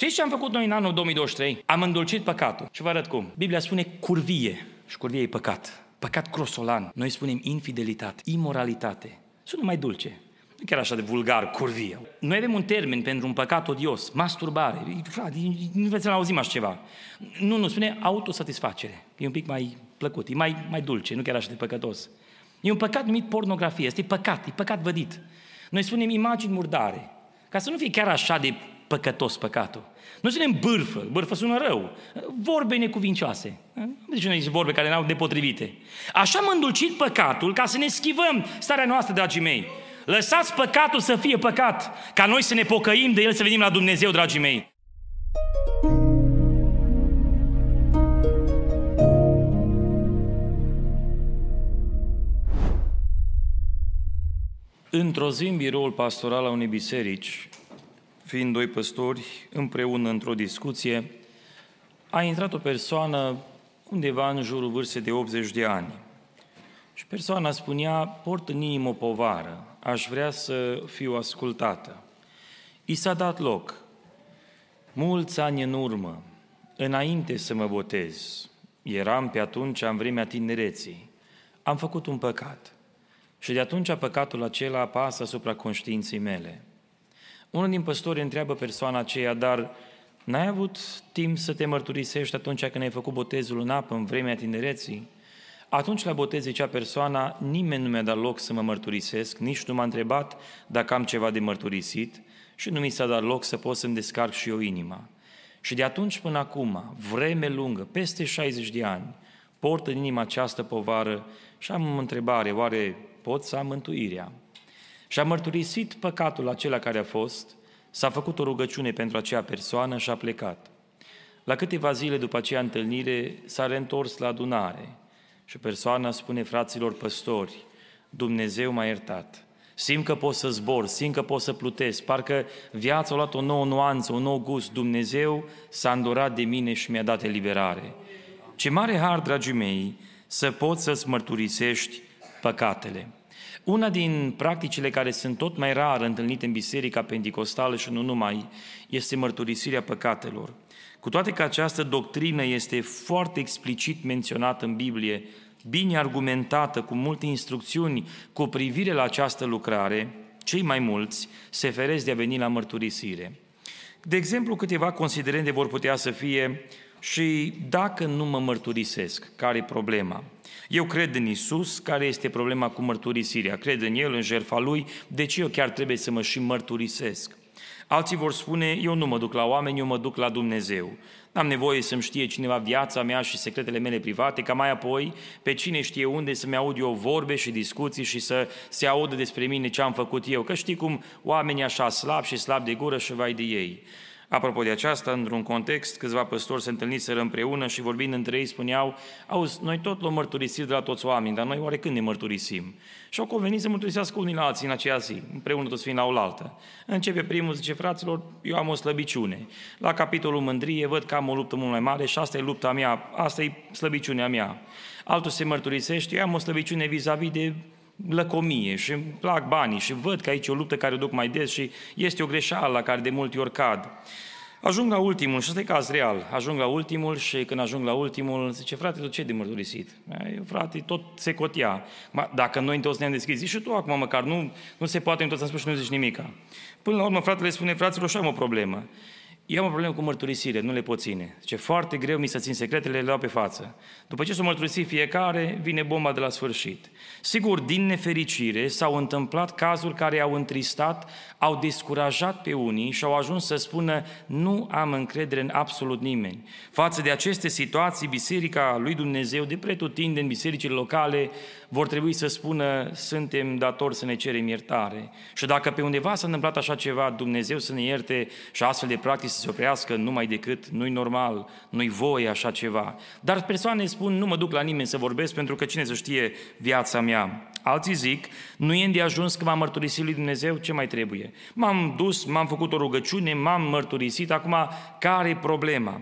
Știți ce am făcut noi în anul 2023? Am îndulcit păcatul. Și vă arăt cum. Biblia spune curvie. Și curvie e păcat. Păcat crosolan. Noi spunem infidelitate, imoralitate. Sună mai dulce. Nu chiar așa de vulgar, curvie. Noi avem un termen pentru un păcat odios, masturbare. Frate, nu vreți să auzim așa ceva. Nu, nu, spune autosatisfacere. E un pic mai plăcut, e mai, mai dulce, nu chiar așa de păcătos. E un păcat numit pornografie, este păcat, e păcat vădit. Noi spunem imagini murdare, ca să nu fie chiar așa de păcătos păcatul. Nu spunem bârfă, bârfă sună rău, vorbe necuvincioase. De ce nu zice vorbe care n-au depotrivite? Așa am îndulcit păcatul ca să ne schivăm starea noastră, dragii mei. Lăsați păcatul să fie păcat, ca noi să ne pocăim de el, să venim la Dumnezeu, dragii mei. Într-o zi în biroul pastoral a unei biserici, fiind doi păstori împreună într-o discuție, a intrat o persoană undeva în jurul vârstei de 80 de ani. Și persoana spunea, port în inimă o povară, aș vrea să fiu ascultată. I s-a dat loc. Mulți ani în urmă, înainte să mă botez, eram pe atunci în vremea tinereții, am făcut un păcat. Și de atunci păcatul acela apasă asupra conștiinței mele. Unul din păstori întreabă persoana aceea, dar n-ai avut timp să te mărturisești atunci când ai făcut botezul în apă, în vremea tinereții? Atunci la botez zicea persoana, nimeni nu mi-a dat loc să mă mărturisesc, nici nu m-a întrebat dacă am ceva de mărturisit și nu mi s-a dat loc să pot să-mi descarc și eu inima. Și de atunci până acum, vreme lungă, peste 60 de ani, port în inima această povară și am o întrebare, oare pot să am mântuirea? Și a mărturisit păcatul acela care a fost, s-a făcut o rugăciune pentru acea persoană și a plecat. La câteva zile după aceea întâlnire s-a reîntors la adunare și persoana spune fraților păstori, Dumnezeu m-a iertat. Simt că pot să zbor, simt că pot să plutesc, parcă viața a luat o nouă nuanță, un nou gust. Dumnezeu s-a îndurat de mine și mi-a dat eliberare. Ce mare har, dragii mei, să poți să-ți mărturisești păcatele. Una din practicile care sunt tot mai rar întâlnite în Biserica Pentecostală și nu numai, este mărturisirea păcatelor. Cu toate că această doctrină este foarte explicit menționată în Biblie, bine argumentată, cu multe instrucțiuni cu privire la această lucrare, cei mai mulți se feresc de a veni la mărturisire. De exemplu, câteva considerente vor putea să fie și dacă nu mă mărturisesc, care e problema? Eu cred în Isus, care este problema cu mărturisirea? Cred în El, în jertfa Lui, de ce eu chiar trebuie să mă și mărturisesc? Alții vor spune, eu nu mă duc la oameni, eu mă duc la Dumnezeu. N-am nevoie să-mi știe cineva viața mea și secretele mele private, ca mai apoi pe cine știe unde să-mi aud eu vorbe și discuții și să se audă despre mine ce am făcut eu. Că știi cum oamenii așa slab și slab de gură și vai de ei. Apropo de aceasta, într-un context, câțiva păstori se întâlniseră împreună și vorbind între ei spuneau, auzi, noi tot luăm mărturisiri de la toți oamenii, dar noi oare când ne mărturisim? Și au convenit să mărturisească unii la alții în aceea zi, împreună toți fiind la oaltă. Începe primul, zice, fraților, eu am o slăbiciune. La capitolul mândrie văd că am o luptă mult mai mare și asta e lupta mea, asta e slăbiciunea mea. Altul se mărturisește, eu am o slăbiciune vis-a-vis de lăcomie și îmi plac banii și văd că aici e o luptă care o duc mai des și este o greșeală la care de multe ori cad. Ajung la ultimul, și ăsta e caz real, ajung la ultimul și când ajung la ultimul, zice, frate, tu ce de mărturisit? Eu, frate, tot se cotia. Ma, dacă noi toți ne-am deschis, zici și tu acum măcar, nu, nu se poate, toți am spus și nu zici nimica. Până la urmă, fratele spune, fraților, și am o problemă. Eu am o problemă cu mărturisire, nu le pot ține. Ce foarte greu mi să țin secretele, le dau pe față. După ce s-o mărturisi fiecare, vine bomba de la sfârșit. Sigur, din nefericire, s-au întâmplat cazuri care au întristat, au descurajat pe unii și au ajuns să spună nu am încredere în absolut nimeni. Față de aceste situații, Biserica lui Dumnezeu, de pretutindeni, bisericile locale, vor trebui să spună suntem datori să ne cerem iertare. Și dacă pe undeva s-a întâmplat așa ceva, Dumnezeu să ne ierte și astfel de practici să se oprească numai decât, nu-i normal, nu-i voie așa ceva. Dar persoane spun, nu mă duc la nimeni să vorbesc pentru că cine să știe viața mea. Alții zic, nu e de ajuns că m-am mărturisit lui Dumnezeu, ce mai trebuie? M-am dus, m-am făcut o rugăciune, m-am mărturisit, acum care e problema?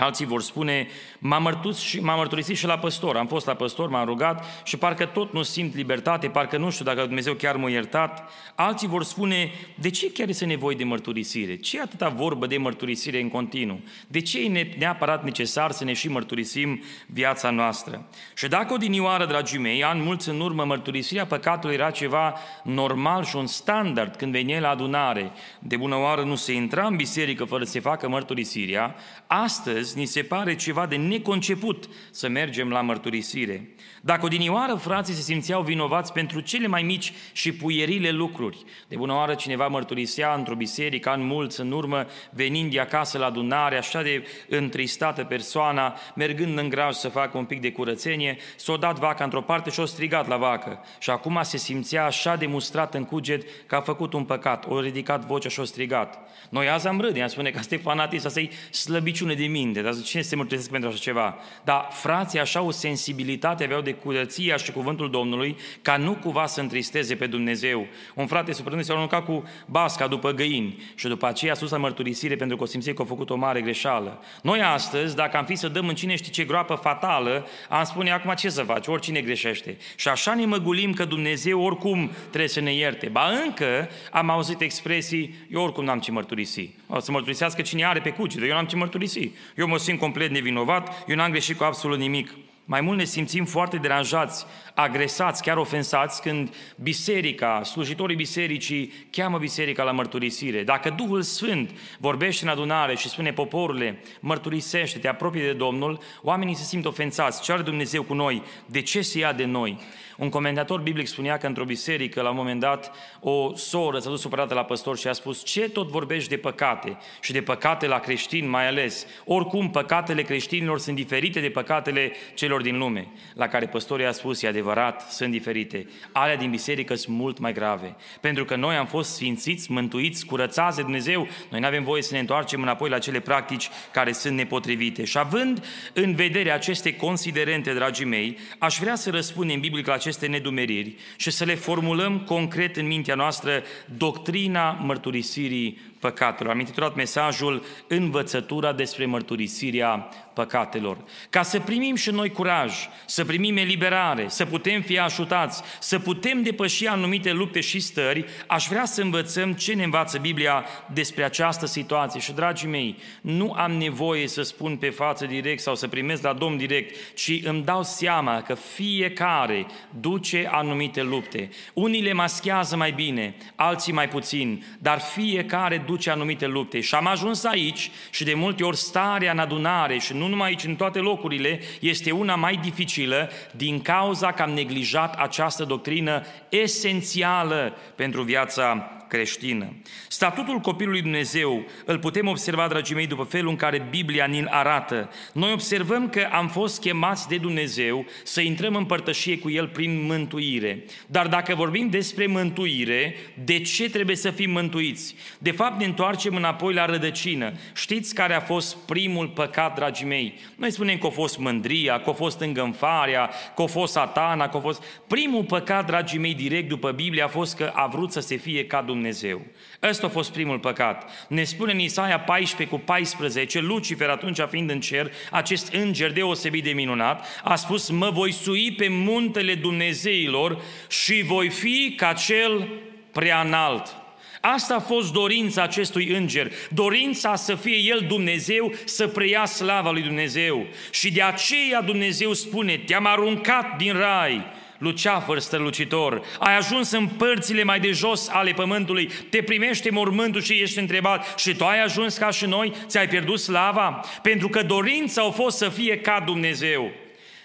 Alții vor spune, m-am, mărturis și, m-am mărturisit și la păstor, am fost la păstor, m-am rugat și parcă tot nu simt libertate, parcă nu știu dacă Dumnezeu chiar m-a iertat. Alții vor spune, de ce chiar este nevoie de mărturisire? Ce e atâta vorbă de mărturisire în continuu? De ce e neapărat necesar să ne și mărturisim viața noastră? Și dacă odinioară, dragii mei, ani mulți în urmă, mărturisirea păcatului era ceva normal și un standard când venea la adunare, de bună oară nu se intra în biserică fără să se facă mărturisirea, astăzi astăzi ni se pare ceva de neconceput să mergem la mărturisire. Dacă odinioară frații se simțeau vinovați pentru cele mai mici și puierile lucruri, de bună oară cineva mărturisea într-o biserică în mulți în urmă, venind de acasă la adunare, așa de întristată persoana, mergând în graj să facă un pic de curățenie, s-a dat vaca într-o parte și a strigat la vacă. Și acum se simțea așa de mustrat în cuget că a făcut un păcat, o ridicat vocea și a strigat. Noi azi am râde, am spune că asta e fanatism, asta e slăbiciune de minte, dar cine se mărturisesc pentru așa ceva? Dar frații așa o sensibilitate aveau de curăția și cuvântul Domnului, ca nu cumva să întristeze pe Dumnezeu. Un frate supărând s-a aruncat cu basca după găini și după aceea a sus la mărturisire pentru că o simțit că a făcut o mare greșeală. Noi astăzi, dacă am fi să dăm în cine știe ce groapă fatală, am spune acum ce să faci, oricine greșește. Și așa ne măgulim că Dumnezeu oricum trebuie să ne ierte. Ba încă am auzit expresii, eu oricum n-am ce mărturisi. O să mărturisească cine are pe cuget, eu n-am ce mărturisi. Eu mă simt complet nevinovat, eu n-am greșit cu absolut nimic. Mai mult ne simțim foarte deranjați, agresați, chiar ofensați când biserica, slujitorii bisericii cheamă biserica la mărturisire. Dacă Duhul Sfânt vorbește în adunare și spune poporule, mărturisește, te apropie de Domnul, oamenii se simt ofensați. Ce are Dumnezeu cu noi? De ce se ia de noi? Un comentator biblic spunea că într-o biserică, la un moment dat, o soră s-a dus supărată la păstor și a spus ce tot vorbești de păcate și de păcate la creștini mai ales. Oricum, păcatele creștinilor sunt diferite de păcatele celor din lume. La care păstorii a spus, e adevărat, sunt diferite. Alea din biserică sunt mult mai grave. Pentru că noi am fost sfințiți, mântuiți, curățați de Dumnezeu, noi nu avem voie să ne întoarcem înapoi la cele practici care sunt nepotrivite. Și având în vedere aceste considerente, dragii mei, aș vrea să răspundem biblic la aceste aceste nedumeriri și să le formulăm concret în mintea noastră doctrina mărturisirii păcatelor. Am intitulat mesajul Învățătura despre mărturisirea păcatelor. Ca să primim și noi curaj, să primim eliberare, să putem fi ajutați, să putem depăși anumite lupte și stări, aș vrea să învățăm ce ne învață Biblia despre această situație. Și, dragii mei, nu am nevoie să spun pe față direct sau să primesc la Domn direct, ci îmi dau seama că fiecare duce anumite lupte. Unii le maschează mai bine, alții mai puțin, dar fiecare duce anumite lupte. Și am ajuns aici și de multe ori starea în adunare și nu numai aici, în toate locurile, este una mai dificilă din cauza că am neglijat această doctrină esențială pentru viața creștină. Statutul copilului Dumnezeu îl putem observa, dragii mei, după felul în care Biblia ni arată. Noi observăm că am fost chemați de Dumnezeu să intrăm în părtășie cu El prin mântuire. Dar dacă vorbim despre mântuire, de ce trebuie să fim mântuiți? De fapt, ne întoarcem înapoi la rădăcină. Știți care a fost primul păcat, dragii mei? Noi spunem că a fost mândria, că a fost îngânfarea, că a fost satana, că a fost... Primul păcat, dragii mei, direct după Biblie a fost că a vrut să se fie ca Dumnezeu. Dumnezeu. Ăsta a fost primul păcat. Ne spune în Isaia 14 cu 14, Lucifer atunci fiind în cer, acest înger deosebit de minunat, a spus, mă voi sui pe muntele Dumnezeilor și voi fi ca cel prea înalt. Asta a fost dorința acestui înger, dorința să fie el Dumnezeu, să preia slava lui Dumnezeu. Și de aceea Dumnezeu spune, te-am aruncat din rai, luceafăr strălucitor, ai ajuns în părțile mai de jos ale pământului, te primește mormântul și ești întrebat și tu ai ajuns ca și noi, ți-ai pierdut slava? Pentru că dorința a fost să fie ca Dumnezeu.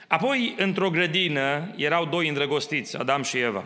Apoi, într-o grădină, erau doi îndrăgostiți, Adam și Eva.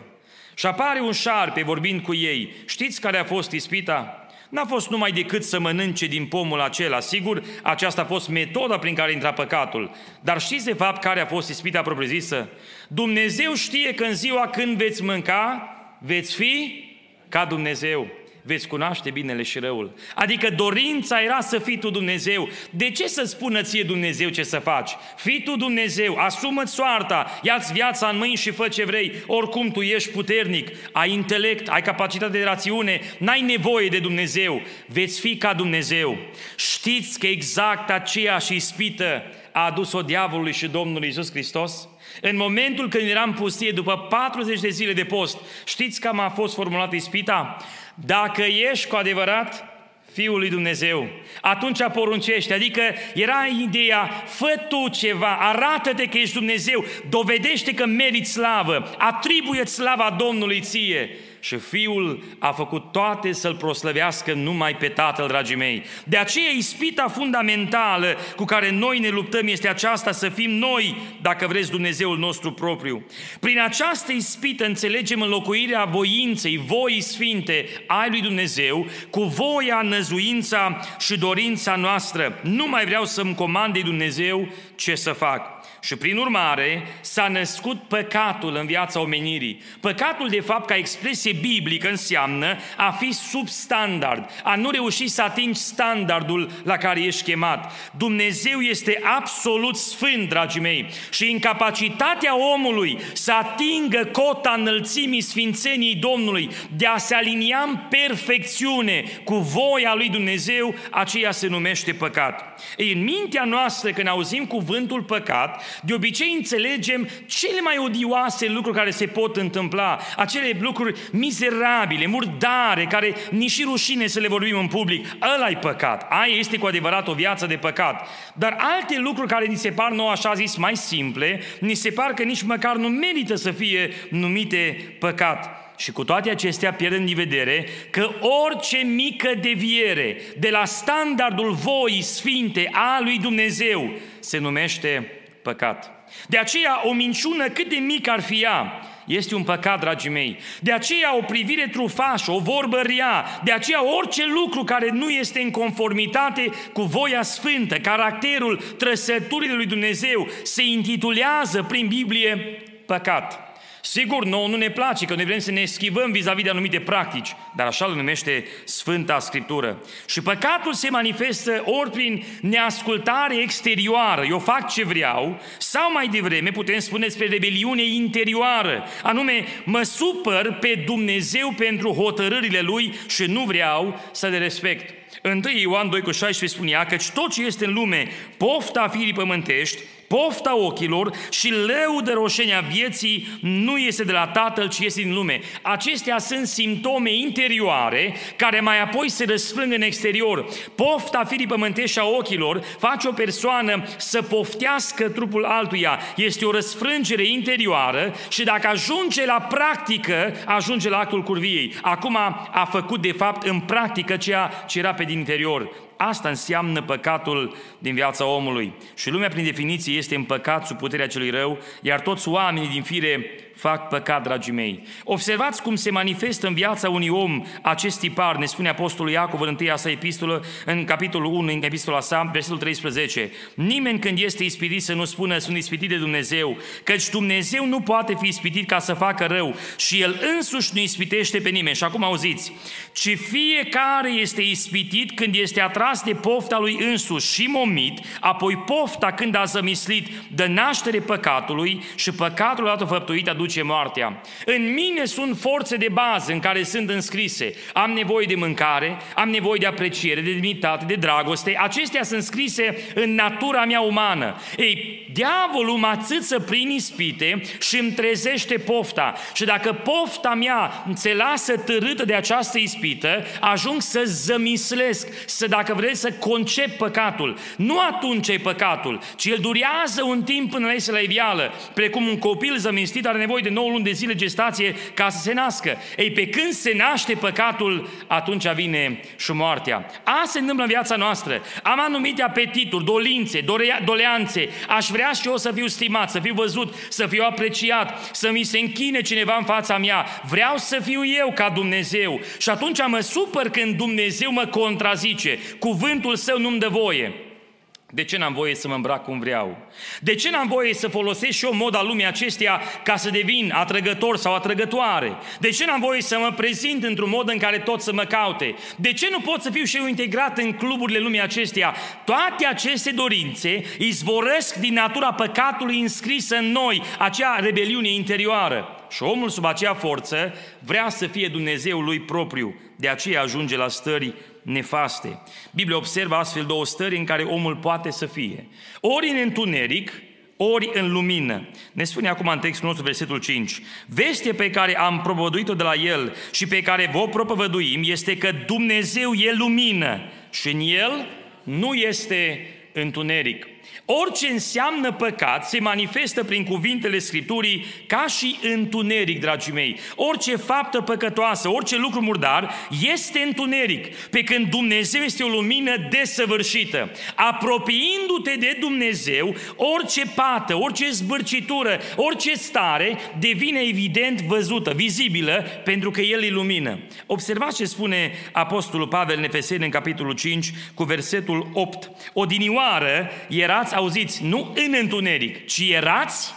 Și apare un șarpe vorbind cu ei. Știți care a fost ispita? N-a fost numai decât să mănânce din pomul acela. Sigur, aceasta a fost metoda prin care intra păcatul. Dar știți de fapt care a fost ispita propriu-zisă? Dumnezeu știe că în ziua când veți mânca, veți fi ca Dumnezeu. Veți cunoaște binele și răul. Adică dorința era să fii tu Dumnezeu. De ce să spună ție Dumnezeu ce să faci? Fii tu Dumnezeu, asumă-ți soarta, ia-ți viața în mâini și fă ce vrei. Oricum tu ești puternic, ai intelect, ai capacitate de rațiune, n-ai nevoie de Dumnezeu. Veți fi ca Dumnezeu. Știți că exact aceeași ispită a adus-o diavolului și Domnului Isus Hristos? În momentul când eram pustie, după 40 de zile de post, știți cam a fost formulată ispita? Dacă ești cu adevărat Fiul lui Dumnezeu, atunci poruncește, adică era ideea, fă tu ceva, arată-te că ești Dumnezeu, dovedește că meriți slavă, atribuie slava Domnului ție și Fiul a făcut toate să-L proslăvească numai pe Tatăl, dragii mei. De aceea ispita fundamentală cu care noi ne luptăm este aceasta, să fim noi, dacă vreți, Dumnezeul nostru propriu. Prin această ispită înțelegem înlocuirea voinței, voii sfinte ai lui Dumnezeu, cu voia, năzuința și dorința noastră. Nu mai vreau să-mi comande Dumnezeu ce să fac. Și prin urmare s-a născut păcatul în viața omenirii. Păcatul, de fapt, ca expresie biblică, înseamnă a fi sub standard, a nu reuși să atingi standardul la care ești chemat. Dumnezeu este absolut sfânt, dragii mei, și incapacitatea omului să atingă cota înălțimii sfințeniei Domnului, de a se alinia în perfecțiune cu voia lui Dumnezeu, aceea se numește păcat. Ei, în mintea noastră, când auzim cuvântul păcat, de obicei înțelegem cele mai odioase lucruri care se pot întâmpla, acele lucruri mizerabile, murdare, care nici și rușine să le vorbim în public. ăla e păcat. Aia este cu adevărat o viață de păcat. Dar alte lucruri care ni se par nouă așa zis mai simple, ni se par că nici măcar nu merită să fie numite păcat. Și cu toate acestea pierdem din vedere că orice mică deviere de la standardul voii sfinte a lui Dumnezeu se numește păcat. De aceea, o minciună cât de mică ar fi ea, este un păcat, dragii mei. De aceea o privire trufașă, o vorbă rea, de aceea orice lucru care nu este în conformitate cu voia sfântă, caracterul, trăsăturile lui Dumnezeu, se intitulează prin Biblie păcat. Sigur, nouă nu ne place, că noi vrem să ne schivăm vis-a-vis de anumite practici, dar așa îl numește Sfânta Scriptură. Și păcatul se manifestă ori prin neascultare exterioară, eu fac ce vreau, sau mai devreme putem spune despre rebeliune interioară, anume mă supăr pe Dumnezeu pentru hotărârile Lui și nu vreau să le respect. 1 Ioan 2 cu 16 spunea că tot ce este în lume, pofta firii pământești, pofta ochilor și lăudă roșenia vieții nu este de la Tatăl, ci este din lume. Acestea sunt simptome interioare care mai apoi se răsfrâng în exterior. Pofta firii pământești a ochilor face o persoană să poftească trupul altuia. Este o răsfrângere interioară și dacă ajunge la practică, ajunge la actul curviei. Acum a făcut de fapt în practică ceea ce era pe din interior. Asta înseamnă păcatul din viața omului. Și lumea, prin definiție, este în păcat sub puterea celui rău, iar toți oamenii din fire fac păcat, dragii mei. Observați cum se manifestă în viața unui om acest tipar, ne spune Apostolul Iacov în întâia sa epistolă, în capitolul 1, în epistola sa, versetul 13. Nimeni când este ispitit să nu spună sunt ispitit de Dumnezeu, căci Dumnezeu nu poate fi ispitit ca să facă rău și El însuși nu ispitește pe nimeni. Și acum auziți, ci fiecare este ispitit când este atras de pofta lui însuși și momit, apoi pofta când a zămislit de naștere păcatului și păcatul odată făptuit aduce duce moartea. În mine sunt forțe de bază în care sunt înscrise. Am nevoie de mâncare, am nevoie de apreciere, de demnitate, de dragoste. Acestea sunt scrise în natura mea umană. Ei, diavolul mă țâță prin ispite și îmi trezește pofta. Și dacă pofta mea se lasă târâtă de această ispită, ajung să zămislesc, să, dacă vreți, să concep păcatul. Nu atunci e păcatul, ci el durează un timp până la iese la iveală. Precum un copil zămistit are nevoie nevoie de 9 luni de zile gestație ca să se nască. Ei, pe când se naște păcatul, atunci vine și moartea. Asta se întâmplă în viața noastră. Am anumite apetituri, dolințe, doleanțe. Aș vrea și eu să fiu stimat, să fiu văzut, să fiu apreciat, să mi se închine cineva în fața mea. Vreau să fiu eu ca Dumnezeu. Și atunci mă supăr când Dumnezeu mă contrazice. Cuvântul său nu-mi dă voie. De ce n-am voie să mă îmbrac cum vreau? De ce n-am voie să folosesc și eu moda lumii acesteia ca să devin atrăgător sau atrăgătoare? De ce n-am voie să mă prezint într-un mod în care tot să mă caute? De ce nu pot să fiu și eu integrat în cluburile lumii acesteia? Toate aceste dorințe izvorăsc din natura păcatului înscrisă în noi, acea rebeliune interioară. Și omul sub acea forță vrea să fie Dumnezeul lui propriu. De aceea ajunge la stări nefaste. Biblia observă astfel două stări în care omul poate să fie. Ori în întuneric, ori în lumină. Ne spune acum în textul nostru, versetul 5. Vestea pe care am propovăduit-o de la el și pe care vă propovăduim este că Dumnezeu e lumină și în el nu este întuneric. Orice înseamnă păcat se manifestă prin cuvintele Scripturii ca și întuneric, dragii mei. Orice faptă păcătoasă, orice lucru murdar este întuneric, pe când Dumnezeu este o lumină desăvârșită. Apropiindu-te de Dumnezeu, orice pată, orice zbârcitură, orice stare devine evident văzută, vizibilă, pentru că El e lumină. Observați ce spune Apostolul Pavel în Efeseni în capitolul 5 cu versetul 8. Odinioară erați auziți, nu în întuneric, ci erați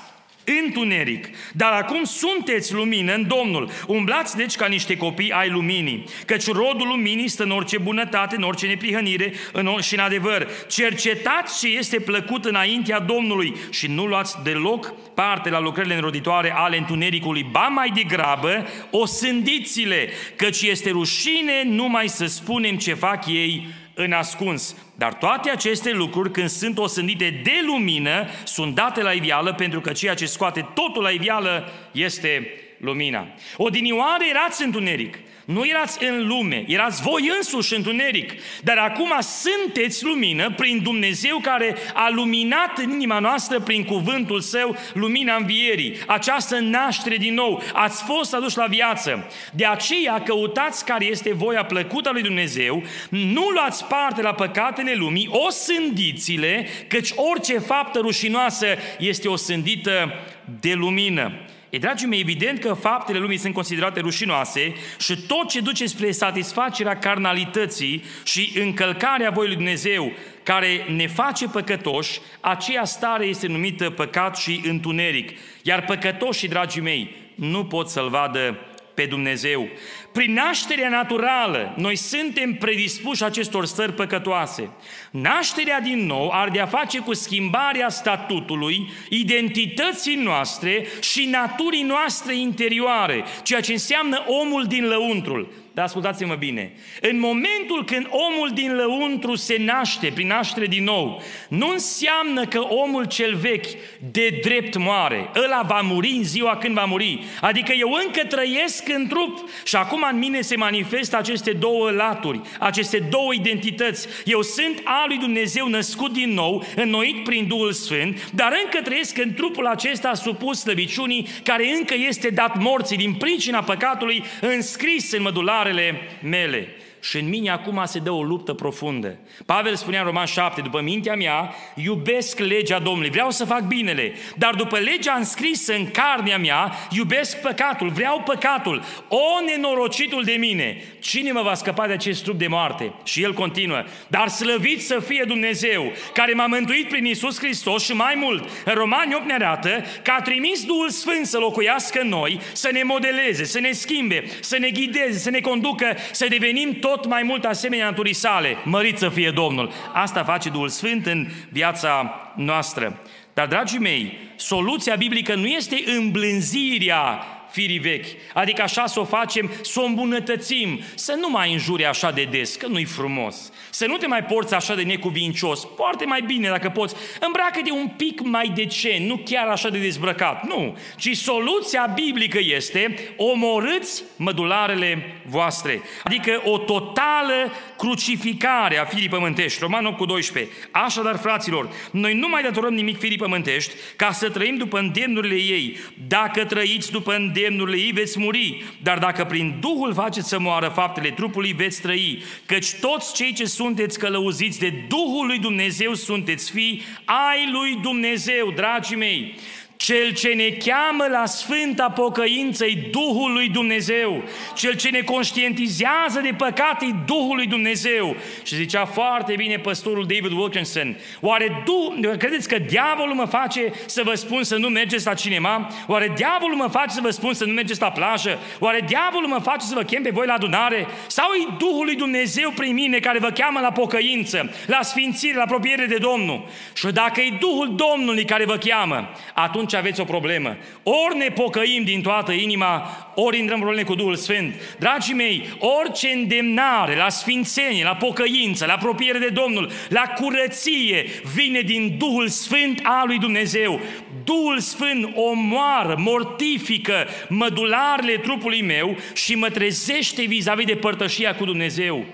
întuneric. Dar acum sunteți lumină în Domnul. Umblați deci ca niște copii ai luminii, căci rodul luminii stă în orice bunătate, în orice neprihănire în or- și în adevăr. Cercetați ce este plăcut înaintea Domnului și nu luați deloc parte la lucrările înroditoare ale întunericului, ba mai degrabă o sândiți-le, căci este rușine numai să spunem ce fac ei în ascuns. Dar toate aceste lucruri, când sunt osândite de lumină, sunt date la ivială, pentru că ceea ce scoate totul la ivială este lumina. Odinioare erați întuneric, nu erați în lume, erați voi însuși întuneric, dar acum sunteți lumină prin Dumnezeu care a luminat în inima noastră prin cuvântul Său lumina învierii, această naștere din nou, ați fost aduși la viață. De aceea căutați care este voia plăcută a lui Dumnezeu, nu luați parte la păcatele lumii, o sândiți-le, căci orice faptă rușinoasă este o sândită de lumină. E, dragii mei, evident că faptele lumii sunt considerate rușinoase și tot ce duce spre satisfacerea carnalității și încălcarea voii lui Dumnezeu, care ne face păcătoși, aceea stare este numită păcat și întuneric. Iar păcătoșii, dragii mei, nu pot să-L vadă pe Dumnezeu. Prin nașterea naturală, noi suntem predispuși acestor stări păcătoase. Nașterea din nou are de-a face cu schimbarea statutului, identității noastre și naturii noastre interioare, ceea ce înseamnă omul din lăuntrul. Dar ascultați-mă bine, în momentul când omul din lăuntru se naște, prin naștere din nou, nu înseamnă că omul cel vechi de drept moare. Ăla va muri în ziua când va muri. Adică eu încă trăiesc în trup și acum în mine se manifestă aceste două laturi, aceste două identități. Eu sunt al lui Dumnezeu născut din nou, înnoit prin Duhul Sfânt, dar încă trăiesc în trupul acesta supus slăbiciunii, care încă este dat morții din pricina păcatului, înscris în mădular soarele mele și în mine acum se dă o luptă profundă. Pavel spunea în Roman 7, după mintea mea, iubesc legea Domnului, vreau să fac binele, dar după legea înscrisă în carnea mea, iubesc păcatul, vreau păcatul. O, nenorocitul de mine, cine mă va scăpa de acest trup de moarte? Și el continuă, dar slăvit să fie Dumnezeu, care m-a mântuit prin Isus Hristos și mai mult, în Romani 8 ne arată că a trimis Duhul Sfânt să locuiască în noi, să ne modeleze, să ne schimbe, să ne ghideze, să ne conducă, să devenim tot tot mai mult asemenea naturii sale. Mărit să fie Domnul. Asta face Duhul Sfânt în viața noastră. Dar, dragii mei, soluția biblică nu este îmblânzirea firii vechi. Adică așa să o facem, să o îmbunătățim, să nu mai înjuri așa de des, că nu-i frumos. Să nu te mai porți așa de necuvincios. Poate mai bine dacă poți. Îmbracă-te un pic mai decent, nu chiar așa de dezbrăcat. Nu. Ci soluția biblică este omorâți mădularele voastre. Adică o totală crucificare a firii pământești. Roman 8 cu 12. Așadar, fraților, noi nu mai datorăm nimic firii pământești ca să trăim după îndemnurile ei. Dacă trăiți după îndemnurile ei, veți muri. Dar dacă prin Duhul faceți să moară faptele trupului, veți trăi. Căci toți cei ce sunteți călăuziți de Duhul lui Dumnezeu sunteți fii ai lui Dumnezeu, dragii mei. Cel ce ne cheamă la sfânta pocăință e Duhul lui Dumnezeu. Cel ce ne conștientizează de păcat e Duhul lui Dumnezeu. Și zicea foarte bine păstorul David Wilkinson, oare du- credeți că diavolul mă face să vă spun să nu mergeți la cinema? Oare diavolul mă face să vă spun să nu mergeți la plajă? Oare diavolul mă face să vă chem pe voi la adunare? Sau e Duhul lui Dumnezeu prin mine care vă cheamă la pocăință, la sfințire, la apropiere de Domnul? Și dacă e Duhul Domnului care vă cheamă, atunci aveți o problemă. Ori ne pocăim din toată inima, ori intrăm probleme cu Duhul Sfânt. Dragii mei, orice îndemnare la sfințenie, la pocăință, la apropiere de Domnul, la curăție, vine din Duhul Sfânt al lui Dumnezeu. Duhul Sfânt omoară, mortifică mădularele trupului meu și mă trezește vis-a-vis de părtășia cu Dumnezeu.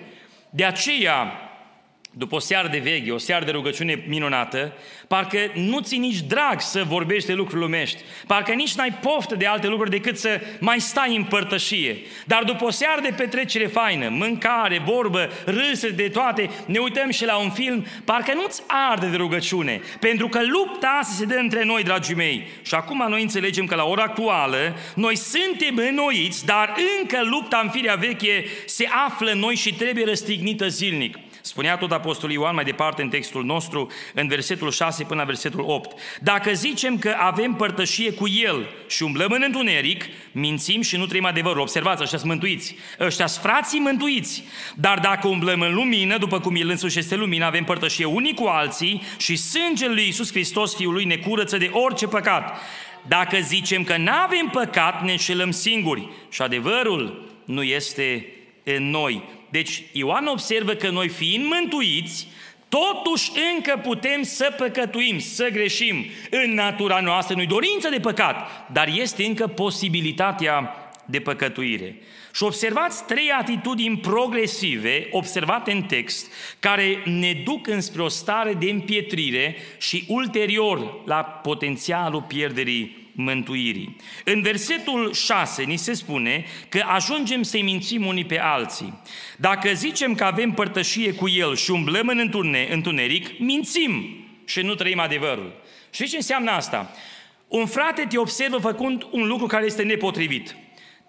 De aceea, după o seară de veche, o seară de rugăciune minunată, parcă nu ți nici drag să vorbești de lucruri lumești, parcă nici n-ai poftă de alte lucruri decât să mai stai în părtășie. Dar după o seară de petrecere faină, mâncare, vorbă, râse de toate, ne uităm și la un film, parcă nu-ți arde de rugăciune, pentru că lupta asta se dă între noi, dragii mei. Și acum noi înțelegem că la ora actuală, noi suntem înnoiți, dar încă lupta în firea veche se află în noi și trebuie răstignită zilnic. Spunea tot Apostolul Ioan mai departe în textul nostru, în versetul 6 până la versetul 8. Dacă zicem că avem părtășie cu El și umblăm în întuneric, mințim și nu trăim adevărul. Observați, ăștia sunt mântuiți. Ăștia sunt frații mântuiți. Dar dacă umblăm în lumină, după cum El însuși este lumină, avem părtășie unii cu alții și sângele lui Iisus Hristos, Fiul lui, ne curăță de orice păcat. Dacă zicem că nu avem păcat, ne înșelăm singuri și adevărul nu este în noi. Deci Ioan observă că noi fiind mântuiți, totuși încă putem să păcătuim, să greșim în natura noastră. Nu-i dorință de păcat, dar este încă posibilitatea de păcătuire. Și observați trei atitudini progresive observate în text, care ne duc înspre o stare de împietrire și ulterior la potențialul pierderii mântuirii. În versetul 6 ni se spune că ajungem să-i mințim unii pe alții. Dacă zicem că avem părtășie cu El și umblăm în întuneric, mințim și nu trăim adevărul. Și ce înseamnă asta? Un frate te observă făcând un lucru care este nepotrivit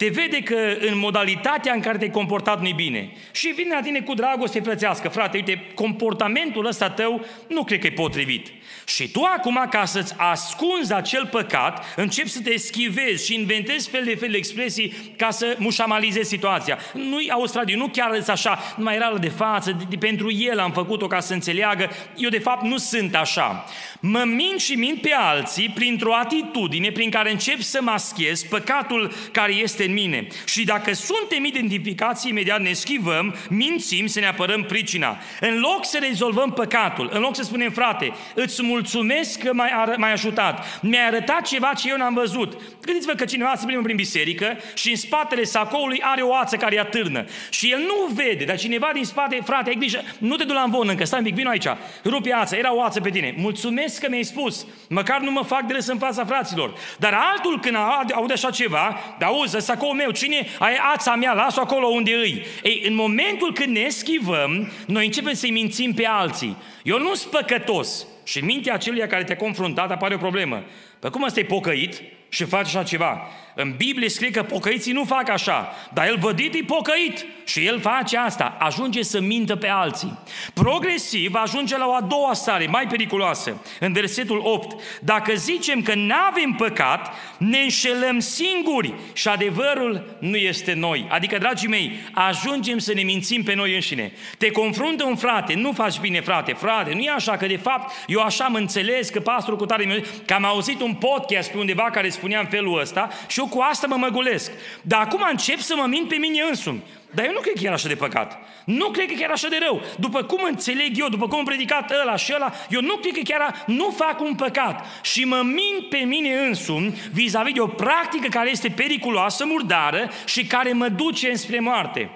te vede că în modalitatea în care te-ai comportat nu bine. Și vine la tine cu dragoste frățească. Frate, uite, comportamentul ăsta tău nu cred că e potrivit. Și tu acum, ca să-ți ascunzi acel păcat, începi să te schivezi și inventezi fel de fel de expresii ca să mușamalizezi situația. Nu-i Australia, nu chiar îți așa, nu mai era de față, de, de, pentru el am făcut-o ca să înțeleagă. Eu de fapt nu sunt așa. Mă mint și mint pe alții printr-o atitudine prin care încep să maschez păcatul care este în mine. Și dacă suntem identificați, imediat ne schivăm, mințim să ne apărăm pricina. În loc să rezolvăm păcatul, în loc să spunem, frate, îți mulțumesc că m-ai, ar- m-ai ajutat, mi-ai arătat ceva ce eu n-am văzut. Gândiți-vă că cineva se plimbă prin biserică și în spatele sacoului are o ață care îi atârnă. Și el nu vede, dar cineva din spate, frate, ai grijă, nu te du la învon încă, stai un pic, vino aici, rupe ața, era o ață pe tine. Mulțumesc că mi-ai spus, măcar nu mă fac de râs în fața fraților. Dar altul când aude așa ceva, dar auzi, sacoul meu, cine ai ața mea, las-o acolo unde îi. Ei, în momentul când ne schivăm, noi începem să-i mințim pe alții. Eu nu sunt păcătos. Și în mintea acelui care te-a confruntat apare o problemă. Păi cum ăsta e pocăit și face așa ceva? În Biblie scrie că pocăiții nu fac așa, dar el vădit e pocăit și el face asta, ajunge să mintă pe alții. Progresiv ajunge la o a doua stare, mai periculoasă, în versetul 8. Dacă zicem că nu avem păcat, ne înșelăm singuri și adevărul nu este noi. Adică, dragii mei, ajungem să ne mințim pe noi înșine. Te confruntă un frate, nu faci bine, frate, frate, nu e așa, că de fapt eu așa mă înțeles că pastorul cu tare, că am auzit un podcast pe undeva care spunea în felul ăsta și eu cu asta mă măgulesc. Dar acum încep să mă mint pe mine însumi. Dar eu nu cred că era așa de păcat. Nu cred că chiar așa de rău. După cum înțeleg eu, după cum am predicat ăla și ăla, eu nu cred că chiar nu fac un păcat. Și mă mint pe mine însumi vis-a-vis de o practică care este periculoasă, murdară și care mă duce înspre moarte.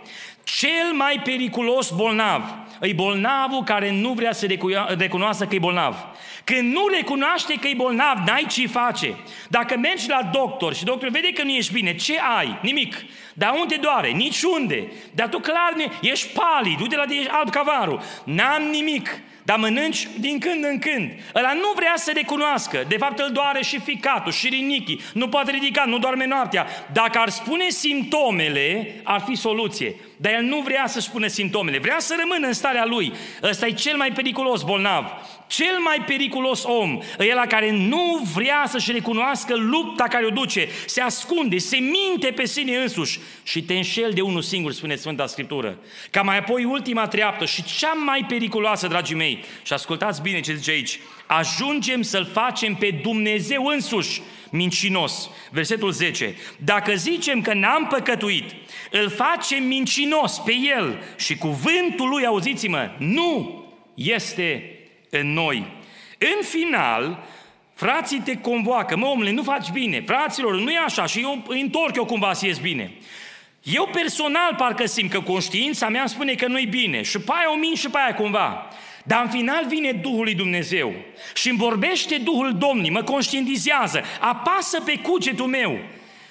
Cel mai periculos bolnav e bolnavul care nu vrea să recunoască că e bolnav. Când nu recunoaște că e bolnav, n-ai ce face. Dacă mergi la doctor și doctorul vede că nu ești bine, ce ai? Nimic. Dar unde doare? Niciunde. Dar tu clar ne, ești palid, uite la de ești alb cavarul. N-am nimic. dar mănânci din când în când. Ăla nu vrea să recunoască. De fapt îl doare și ficatul, și rinichii. Nu poate ridica, nu doarme noaptea. Dacă ar spune simptomele, ar fi soluție. Dar el nu vrea să spună simptomele. Vrea să rămână în starea lui. Ăsta e cel mai periculos bolnav. Cel mai periculos om e la care nu vrea să-și recunoască lupta care o duce. Se ascunde, se minte pe sine însuși și te înșel de unul singur, spune Sfânta Scriptură. Ca mai apoi ultima treaptă și cea mai periculoasă, dragii mei, și ascultați bine ce zice aici, ajungem să-L facem pe Dumnezeu însuși mincinos. Versetul 10. Dacă zicem că n-am păcătuit, îl facem mincinos pe El și cuvântul Lui, auziți-mă, nu este în noi. În final, frații te convoacă, mă omule, nu faci bine, fraților, nu e așa și eu îi întorc eu cumva să ies bine. Eu personal parcă simt că conștiința mea îmi spune că nu-i bine și pe aia o min și pe aia cumva. Dar în final vine Duhul lui Dumnezeu și îmi vorbește Duhul Domnului, mă conștientizează, apasă pe cugetul meu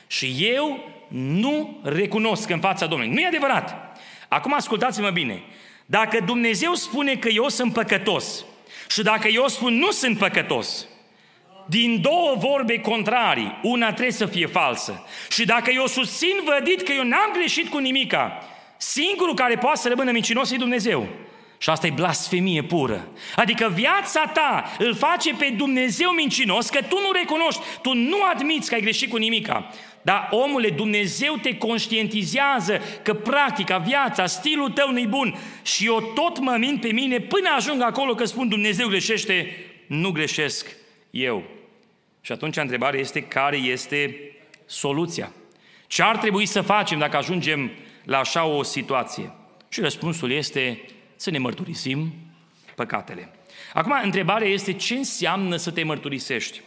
și eu nu recunosc în fața Domnului. Nu e adevărat. Acum ascultați-mă bine. Dacă Dumnezeu spune că eu sunt păcătos și dacă eu spun nu sunt păcătos, din două vorbe contrarii, una trebuie să fie falsă. Și dacă eu susțin vădit că eu n-am greșit cu nimica, singurul care poate să rămână mincinos e Dumnezeu. Și asta e blasfemie pură. Adică viața ta îl face pe Dumnezeu mincinos că tu nu recunoști, tu nu admiți că ai greșit cu nimica. Dar omule, Dumnezeu te conștientizează că practica, viața, stilul tău nu-i bun. Și eu tot mă mint pe mine până ajung acolo că spun Dumnezeu greșește, nu greșesc eu. Și atunci întrebarea este care este soluția. Ce ar trebui să facem dacă ajungem la așa o situație? Și răspunsul este să ne mărturisim păcatele. Acum, întrebarea este ce înseamnă să te mărturisești?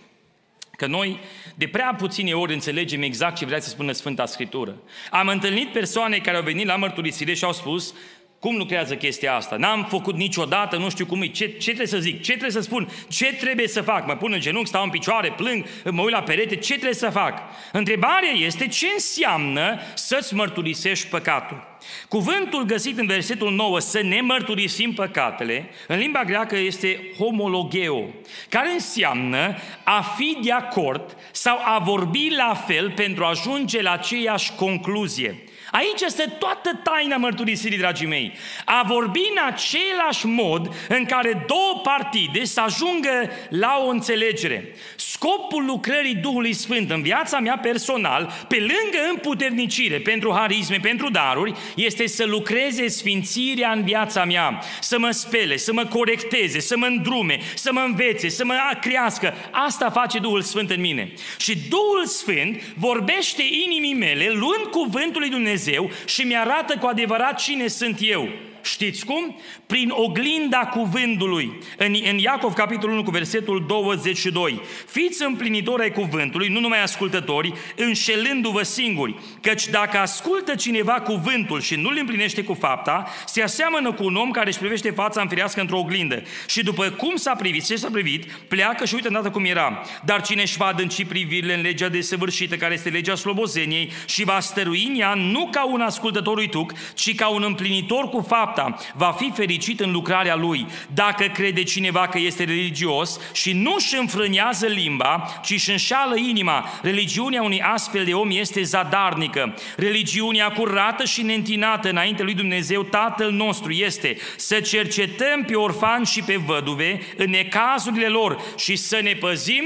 Că noi de prea puține ori înțelegem exact ce vrea să spună Sfânta Scriptură. Am întâlnit persoane care au venit la mărturisire și au spus cum lucrează chestia asta? N-am făcut niciodată, nu știu cum e. Ce, ce trebuie să zic? Ce trebuie să spun? Ce trebuie să fac? Mă pun în genunchi, stau în picioare, plâng, mă uit la perete, ce trebuie să fac? Întrebarea este ce înseamnă să-ți mărturisești păcatul. Cuvântul găsit în versetul 9, să ne mărturisim păcatele, în limba greacă este homologeo, care înseamnă a fi de acord sau a vorbi la fel pentru a ajunge la aceeași concluzie. Aici este toată taina mărturisirii, dragii mei. A vorbi în același mod în care două partide să ajungă la o înțelegere. Scopul lucrării Duhului Sfânt în viața mea personal, pe lângă împuternicire pentru harisme, pentru daruri, este să lucreze sfințirea în viața mea, să mă spele, să mă corecteze, să mă îndrume, să mă învețe, să mă crească. Asta face Duhul Sfânt în mine. Și Duhul Sfânt vorbește inimii mele, luând cuvântul lui Dumnezeu și mi-arată cu adevărat cine sunt eu. Știți cum? Prin oglinda cuvântului. În, în Iacov, capitolul 1, cu versetul 22. Fiți împlinitori ai cuvântului, nu numai ascultători, înșelându-vă singuri. Căci dacă ascultă cineva cuvântul și nu-l împlinește cu fapta, se aseamănă cu un om care își privește fața înfirească într-o oglindă. Și după cum s-a privit, ce s-a privit, pleacă și uită îndată cum era. Dar cine își va adânci privirile în legea desăvârșită, care este legea slobozeniei, și va stărui în ea nu ca un ascultător uituc, ci ca un împlinitor cu fapta, fapta, va fi fericit în lucrarea lui. Dacă crede cineva că este religios și nu își înfrânează limba, ci își înșală inima, religiunea unui astfel de om este zadarnică. Religiunea curată și neîntinată înainte lui Dumnezeu, Tatăl nostru, este să cercetăm pe orfani și pe văduve în necazurile lor și să ne păzim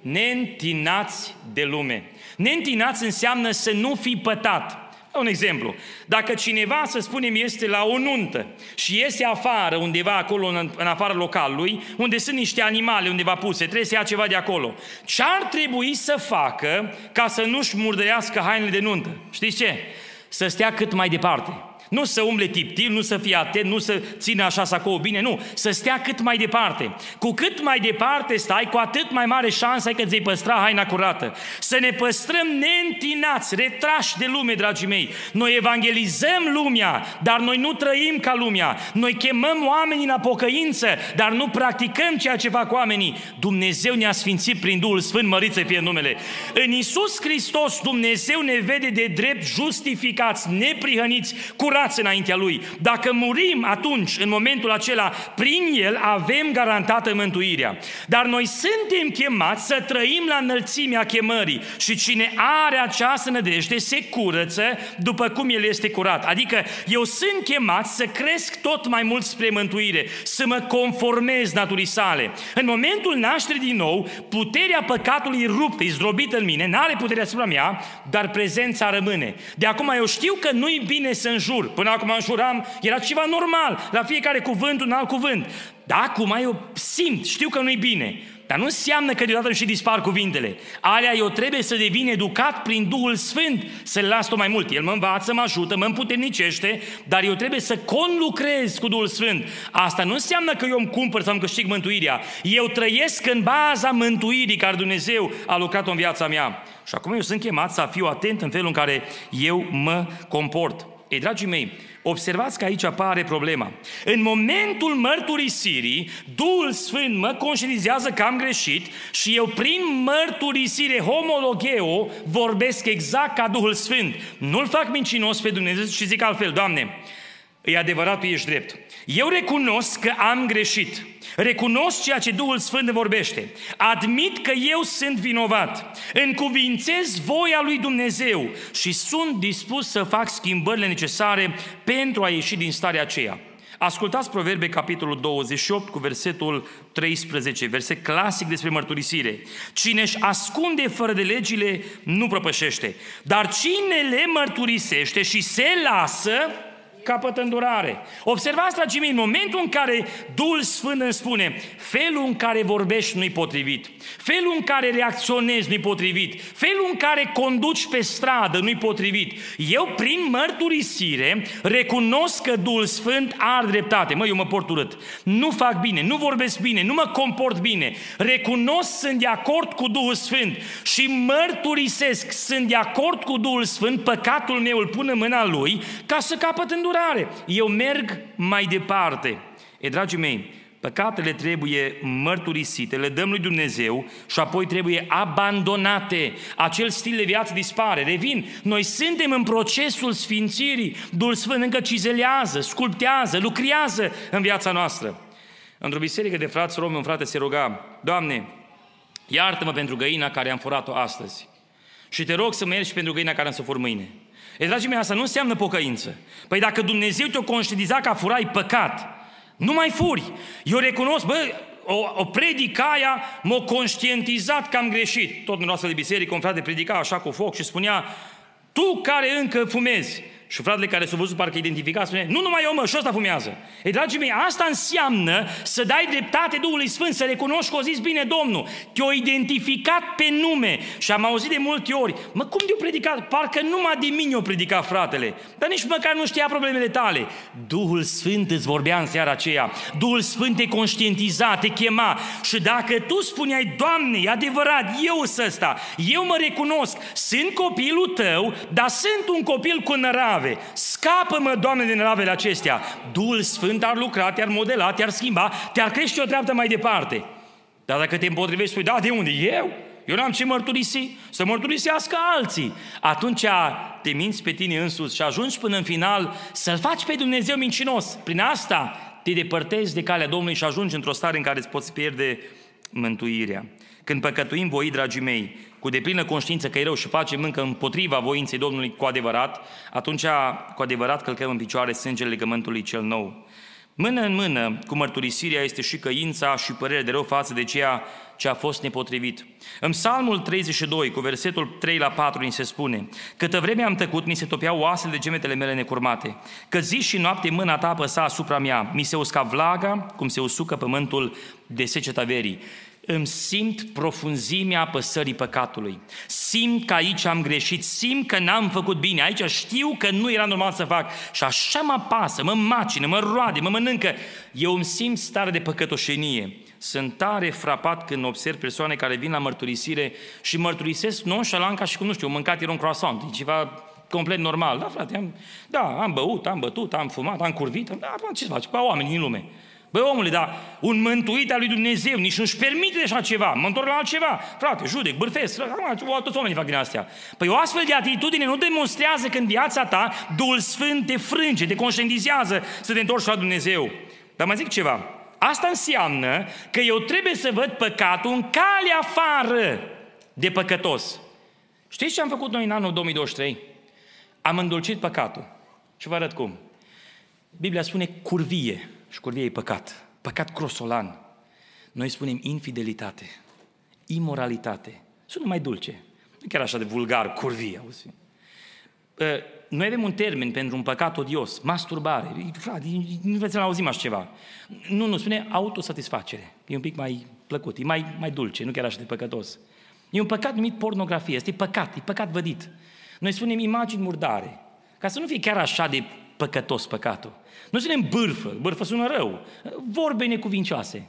neîntinați de lume. Neîntinați înseamnă să nu fi pătat. Un exemplu. Dacă cineva, să spunem, este la o nuntă și este afară, undeva acolo, în, în afara localului, unde sunt niște animale undeva puse, trebuie să ia ceva de acolo. Ce ar trebui să facă ca să nu-și murdărească hainele de nuntă? Știți ce? Să stea cât mai departe. Nu să umble tiptil, nu să fie atent, nu să țină așa sacou bine, nu. Să stea cât mai departe. Cu cât mai departe stai, cu atât mai mare șansă ai că ți păstra haina curată. Să ne păstrăm neîntinați, retrași de lume, dragii mei. Noi evangelizăm lumea, dar noi nu trăim ca lumea. Noi chemăm oamenii în apocăință, dar nu practicăm ceea ce fac oamenii. Dumnezeu ne-a sfințit prin Duhul Sfânt, mărit să fie numele. În Isus Hristos, Dumnezeu ne vede de drept justificați, neprihăniți, curați livrați înaintea Lui. Dacă murim atunci, în momentul acela, prin El avem garantată mântuirea. Dar noi suntem chemați să trăim la înălțimea chemării și cine are această nădejde se curăță după cum El este curat. Adică eu sunt chemat să cresc tot mai mult spre mântuire, să mă conformez naturii sale. În momentul nașterii din nou, puterea păcatului ruptă, e zdrobită în mine, n-are puterea asupra mea, dar prezența rămâne. De acum eu știu că nu-i bine să înjur. Până acum înjuram, era ceva normal, la fiecare cuvânt un alt cuvânt. Da, acum eu simt, știu că nu-i bine. Dar nu înseamnă că deodată și dispar cuvintele. Alea eu trebuie să devin educat prin Duhul Sfânt, să-L las tot mai mult. El mă învață, mă ajută, mă împuternicește, dar eu trebuie să conlucrez cu Duhul Sfânt. Asta nu înseamnă că eu îmi cumpăr sau îmi câștig mântuirea. Eu trăiesc în baza mântuirii care Dumnezeu a lucrat în viața mea. Și acum eu sunt chemat să fiu atent în felul în care eu mă comport. Ei, dragii mei, observați că aici apare problema. În momentul mărturisirii, Duhul Sfânt mă conștientizează că am greșit și eu prin mărturisire homologeo vorbesc exact ca Duhul Sfânt. Nu-L fac mincinos pe Dumnezeu și zic altfel, Doamne, e adevărat, Tu ești drept. Eu recunosc că am greșit. Recunosc ceea ce Duhul Sfânt vorbește. Admit că eu sunt vinovat. Încuvințez voia lui Dumnezeu și sunt dispus să fac schimbările necesare pentru a ieși din starea aceea. Ascultați Proverbe, capitolul 28, cu versetul 13, verset clasic despre mărturisire. Cine își ascunde fără de legile, nu prăpășește. Dar cine le mărturisește și se lasă, capătă îndurare. Observați, dragii mei, în momentul în care Duhul Sfânt îmi spune felul în care vorbești nu-i potrivit, felul în care reacționezi nu-i potrivit, felul în care conduci pe stradă nu-i potrivit, eu prin mărturisire recunosc că Duhul Sfânt are dreptate. Mă, eu mă port urât, nu fac bine, nu vorbesc bine, nu mă comport bine, recunosc, sunt de acord cu Duhul Sfânt și mărturisesc, sunt de acord cu Duhul Sfânt, păcatul meu îl pun în mâna Lui ca să capăt îndurare îndurare. Eu merg mai departe. E, dragii mei, păcatele trebuie mărturisite, le dăm lui Dumnezeu și apoi trebuie abandonate. Acel stil de viață dispare. Revin, noi suntem în procesul sfințirii. Duhul Sfânt încă cizelează, sculptează, lucrează în viața noastră. Într-o biserică de frați romi, un frate se ruga, Doamne, iartă-mă pentru găina care am furat-o astăzi. Și te rog să mergi pentru găina care am să fur mâine. E, dragii mei, asta nu înseamnă pocăință. Păi dacă Dumnezeu te-o conștientiza că furai păcat, nu mai furi. Eu recunosc, bă, o, o predicaia m-a conștientizat că am greșit. Tot în noastră de biserică, un frate predica așa cu foc și spunea, tu care încă fumezi, și fratele care s-a văzut parcă identifica spune, nu numai eu mă, și ăsta fumează. Ei, dragii mei, asta înseamnă să dai dreptate Duhului Sfânt, să recunoști că o zis bine Domnul. Te-a identificat pe nume și am auzit de multe ori, mă, cum de-o predicat? Parcă numai de mine o predica fratele, dar nici măcar nu știa problemele tale. Duhul Sfânt îți vorbea în seara aceea. Duhul Sfânt te conștientiza, te chema și dacă tu spuneai, Doamne, e adevărat, eu sunt ăsta, eu mă recunosc, sunt copilul tău, dar sunt un copil cu nărat nave. Scapă-mă, Doamne, din navele acestea. Duhul Sfânt ar lucra, te-ar modela, te-ar schimba, te-ar crește o treaptă mai departe. Dar dacă te împotrivești, spui, da, de unde? Eu? Eu n-am ce mărturisi, să mărturisească alții. Atunci te minți pe tine însuți și ajungi până în final să-L faci pe Dumnezeu mincinos. Prin asta te depărtezi de calea Domnului și ajungi într-o stare în care îți poți pierde mântuirea. Când păcătuim voi, dragii mei, cu deplină conștiință că e rău și facem încă împotriva voinței Domnului cu adevărat, atunci cu adevărat călcăm în picioare sângele legământului cel nou. Mână în mână cu mărturisirea este și căința și părerea de rău față de ceea ce a fost nepotrivit. În Psalmul 32, cu versetul 3 la 4, ni se spune Câtă vreme am tăcut, mi se topeau oasele de gemetele mele necurmate, că zi și noapte mâna ta apăsa asupra mea, mi se usca vlaga, cum se usucă pământul de seceta verii îmi simt profunzimea apăsării păcatului. Simt că aici am greșit, simt că n-am făcut bine, aici știu că nu era normal să fac și așa mă pasă, mă macină, mă roade, mă mănâncă. Eu îmi simt stare de păcătoșenie. Sunt tare frapat când observ persoane care vin la mărturisire și mărturisesc nonșalant ca și cum, nu știu, mâncat era un croissant, e ceva complet normal. Da, frate, am, da, am băut, am bătut, am fumat, am curvit, da, ce să faci, ca oameni din lume. Bă, omule, dar un mântuit al lui Dumnezeu nici nu-și permite așa ceva. Mă întorc la altceva. Frate, judec, bârfesc. Acum, toți oamenii fac din astea. Păi o astfel de atitudine nu demonstrează că în viața ta Duhul Sfânt te frânge, te conștientizează să te întorci la Dumnezeu. Dar mai zic ceva. Asta înseamnă că eu trebuie să văd păcatul în cale afară de păcătos. Știți ce am făcut noi în anul 2023? Am îndulcit păcatul. Și vă arăt cum. Biblia spune curvie și curvie e păcat. Păcat crosolan. Noi spunem infidelitate, imoralitate. Sună mai dulce. Nu chiar așa de vulgar, curvie, auzi. Ă, noi avem un termen pentru un păcat odios, masturbare. Frate, nu vreți să auzim așa ceva. Nu, nu, spune autosatisfacere. E un pic mai plăcut, e mai, mai dulce, nu chiar așa de păcătos. E un păcat numit pornografie, este păcat, e păcat vădit. Noi spunem imagini murdare, ca să nu fie chiar așa de păcătos păcatul. Nu spunem bârfă, bârfă sună rău. Vorbe necuvincioase.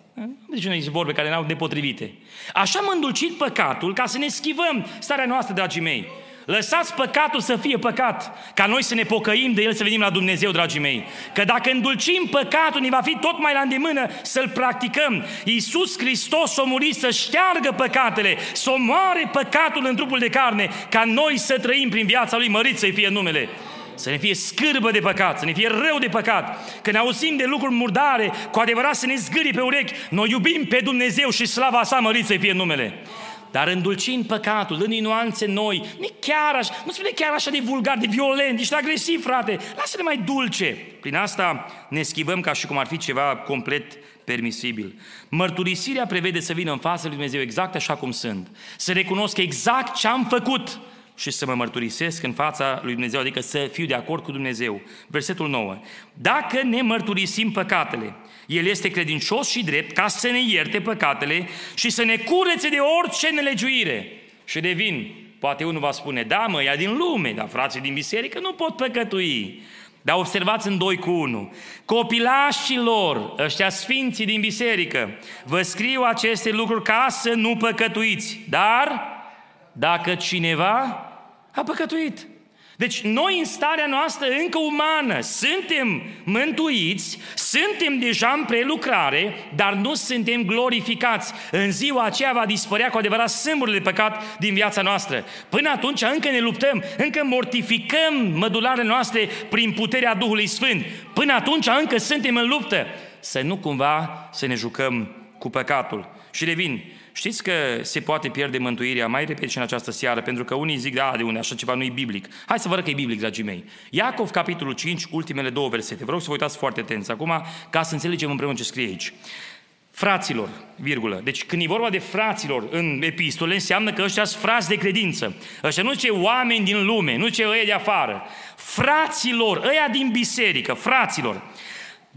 Deci noi zice vorbe care n-au depotrivite. Așa am îndulcit păcatul ca să ne schivăm starea noastră, dragii mei. Lăsați păcatul să fie păcat, ca noi să ne pocăim de el, să venim la Dumnezeu, dragii mei. Că dacă îndulcim păcatul, ne va fi tot mai la îndemână să-l practicăm. Iisus Hristos a murit să șteargă păcatele, să omoare păcatul în trupul de carne, ca noi să trăim prin viața Lui, mărit să-i fie numele să ne fie scârbă de păcat, să ne fie rău de păcat. Când ne auzim de lucruri murdare, cu adevărat să ne zgâri pe urechi, noi iubim pe Dumnezeu și slava sa mărit să fie numele. Dar îndulcind păcatul, dându-i nuanțe noi, nu chiar așa, nu spune chiar așa de vulgar, de violent, ești agresiv, frate, lasă-ne mai dulce. Prin asta ne schivăm ca și cum ar fi ceva complet permisibil. Mărturisirea prevede să vină în fața lui Dumnezeu exact așa cum sunt, să recunosc exact ce am făcut, și să mă mărturisesc în fața lui Dumnezeu, adică să fiu de acord cu Dumnezeu. Versetul 9. Dacă ne mărturisim păcatele, El este credincios și drept ca să ne ierte păcatele și să ne curețe de orice nelegiuire. Și devin, poate unul va spune, da mă, ea din lume, dar frații din biserică nu pot păcătui. Dar observați în 2 cu 1. Copilașilor, ăștia sfinții din biserică, vă scriu aceste lucruri ca să nu păcătuiți. Dar, dacă cineva a păcătuit. Deci noi în starea noastră încă umană suntem mântuiți, suntem deja în prelucrare, dar nu suntem glorificați. În ziua aceea va dispărea cu adevărat sâmburile de păcat din viața noastră. Până atunci încă ne luptăm, încă mortificăm mădularele noastre prin puterea Duhului Sfânt. Până atunci încă suntem în luptă. Să nu cumva să ne jucăm cu păcatul. Și revin, Știți că se poate pierde mântuirea, mai repet și în această seară, pentru că unii zic, da, de unde, așa ceva nu e biblic. Hai să vă arăt că e biblic, dragii mei. Iacov, capitolul 5, ultimele două versete. Vreau să vă uitați foarte atenți acum, ca să înțelegem împreună ce scrie aici. Fraților, virgulă. Deci când e vorba de fraților în epistole, înseamnă că ăștia sunt frați de credință. Ăștia nu ce oameni din lume, nu ce ăia de afară. Fraților, ăia din biserică, fraților.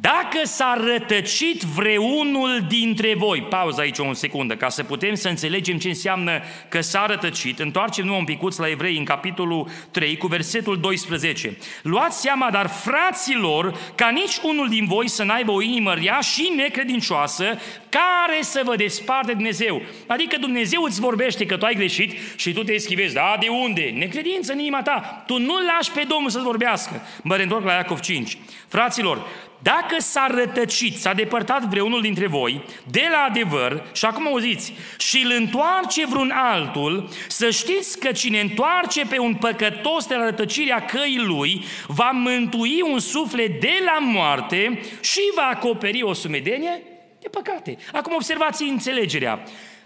Dacă s-a rătăcit vreunul dintre voi, pauză aici o secundă, ca să putem să înțelegem ce înseamnă că s-a rătăcit, întoarcem-ne un picuț la evrei în capitolul 3 cu versetul 12. Luați seama, dar fraților, ca nici unul din voi să n-aibă o inimă rea și necredincioasă, care să vă desparte Dumnezeu. Adică Dumnezeu îți vorbește că tu ai greșit și tu te eschivezi. Da, de unde? Necredință în inima ta. Tu nu lași pe Domnul să-ți vorbească. Mă reîntorc la Iacov 5. Fraților, dacă s-a rătăcit, s-a depărtat vreunul dintre voi de la adevăr, și acum auziți, și îl întoarce vreun altul, să știți că cine întoarce pe un păcătos de la rătăcirea căii lui, va mântui un suflet de la moarte și va acoperi o sumedenie de păcate. Acum observați înțelegerea.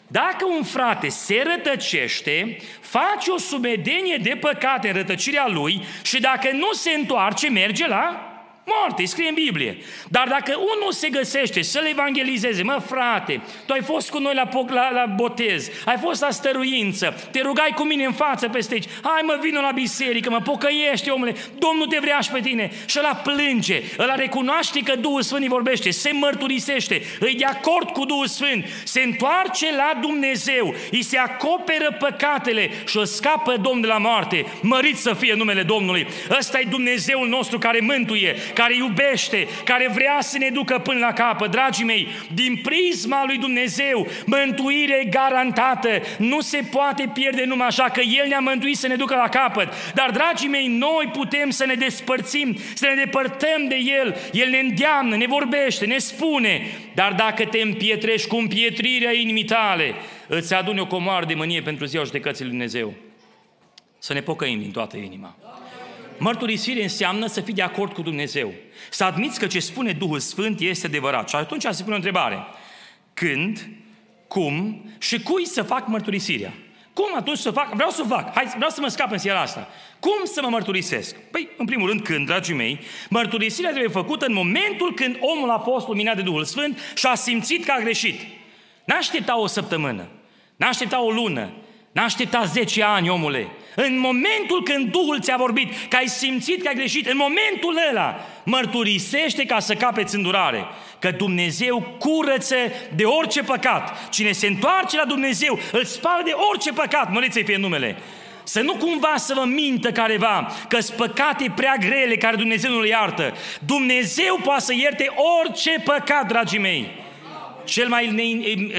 Dacă un frate se rătăcește, face o sumedenie de păcate în rătăcirea lui și dacă nu se întoarce, merge la Moarte, scrie în Biblie. Dar dacă unul se găsește să-l evangelizeze, mă frate, tu ai fost cu noi la, la, la botez, ai fost la stăruință, te rugai cu mine în față peste aici, hai mă, vină la biserică, mă pocăiește, omule, Domnul te vrea și pe tine. Și ăla plânge, ăla recunoaște că Duhul Sfânt îi vorbește, se mărturisește, îi de acord cu Duhul Sfânt, se întoarce la Dumnezeu, îi se acoperă păcatele și o scapă Domnul de la moarte. Mărit să fie numele Domnului. Ăsta e Dumnezeul nostru care mântuie, care iubește, care vrea să ne ducă până la capăt. Dragii mei, din prisma lui Dumnezeu, mântuire garantată, nu se poate pierde numai așa, că El ne-a mântuit să ne ducă la capăt. Dar, dragii mei, noi putem să ne despărțim, să ne depărtăm de El. El ne îndeamnă, ne vorbește, ne spune. Dar dacă te împietrești cu împietrirea inimii tale, îți adune o comoară de mânie pentru ziua judecății lui Dumnezeu. Să ne pocăim din toată inima. Mărturisire înseamnă să fii de acord cu Dumnezeu. Să admiți că ce spune Duhul Sfânt este adevărat. Și atunci se pune o întrebare. Când, cum și cui să fac mărturisirea? Cum atunci să fac? Vreau să fac. Hai, vreau să mă scap în seara asta. Cum să mă mărturisesc? Păi, în primul rând, când, dragii mei, mărturisirea trebuie făcută în momentul când omul a fost luminat de Duhul Sfânt și a simțit că a greșit. N-aștepta o săptămână, n-aștepta o lună, n-aștepta 10 ani, omule. În momentul când Duhul ți-a vorbit, că ai simțit că ai greșit, în momentul ăla mărturisește ca să capeți îndurare. Că Dumnezeu curăță de orice păcat. Cine se întoarce la Dumnezeu, îl spală de orice păcat. Măriți-i fie numele. Să nu cumva să vă mintă careva că sunt păcate prea grele care Dumnezeu nu le iartă. Dumnezeu poate să ierte orice păcat, dragii mei cel mai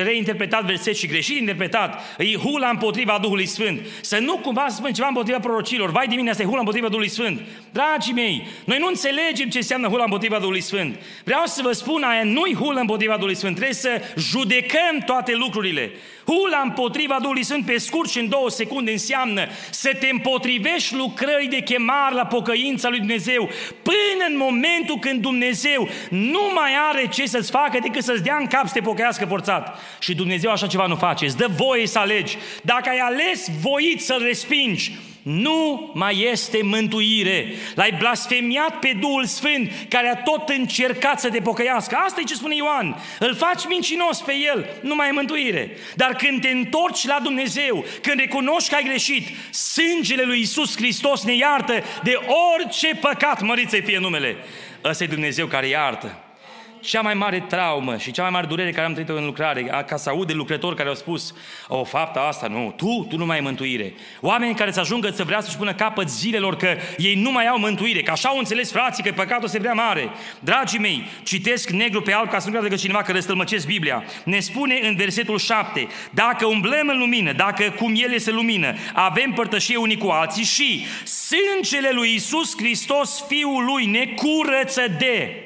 reinterpretat verset și greșit interpretat, e hula împotriva Duhului Sfânt. Să nu cumva să spun ceva împotriva prorocilor. Vai de mine, asta e hula împotriva Duhului Sfânt. Dragii mei, noi nu înțelegem ce înseamnă hula împotriva Duhului Sfânt. Vreau să vă spun, aia nu-i hula împotriva Duhului Sfânt. Trebuie să judecăm toate lucrurile. Hula împotriva Duhului Sfânt pe scurt și în două secunde înseamnă să te împotrivești lucrării de chemare la pocăința lui Dumnezeu până în momentul când Dumnezeu nu mai are ce să-ți facă decât să-ți dea în cap să te pocăiască forțat. Și Dumnezeu așa ceva nu face, îți dă voie să alegi. Dacă ai ales voit să-L respingi, nu mai este mântuire. L-ai blasfemiat pe Duhul Sfânt care a tot încercat să te pocăiască. Asta e ce spune Ioan. Îl faci mincinos pe el, nu mai e mântuire. Dar când te întorci la Dumnezeu, când recunoști că ai greșit, sângele lui Isus Hristos ne iartă de orice păcat, măriți să fie numele. Ăsta e Dumnezeu care iartă cea mai mare traumă și cea mai mare durere care am trăit-o în lucrare, ca să aud de lucrători care au spus, o faptă asta, nu, tu, tu nu mai ai mântuire. Oameni care să ajungă să vrea să-și pună capăt zilelor că ei nu mai au mântuire, că așa au înțeles frații că păcatul se vrea mare. Dragii mei, citesc negru pe alb ca să nu creadă că cineva că răstălmăcesc Biblia. Ne spune în versetul 7, dacă umblăm în lumină, dacă cum El este lumină, avem părtășie unii cu alții și sângele lui Isus Hristos, Fiul Lui, ne curăță de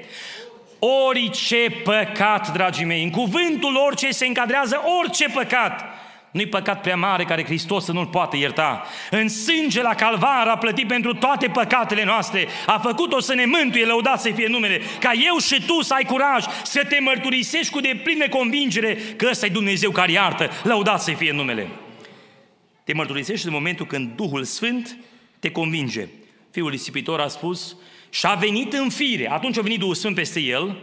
orice păcat, dragii mei, în cuvântul orice se încadrează orice păcat. Nu-i păcat prea mare care Hristos să nu-l poată ierta. În sânge la calvar a plătit pentru toate păcatele noastre. A făcut-o să ne mântuie, lăudat să fie numele. Ca eu și tu să ai curaj să te mărturisești cu deplină convingere că ăsta e Dumnezeu care iartă. Lăudat să fie numele. Te mărturisești în momentul când Duhul Sfânt te convinge. Fiul lisipitor a spus, și a venit în fire. Atunci a venit Duhul Sfânt peste el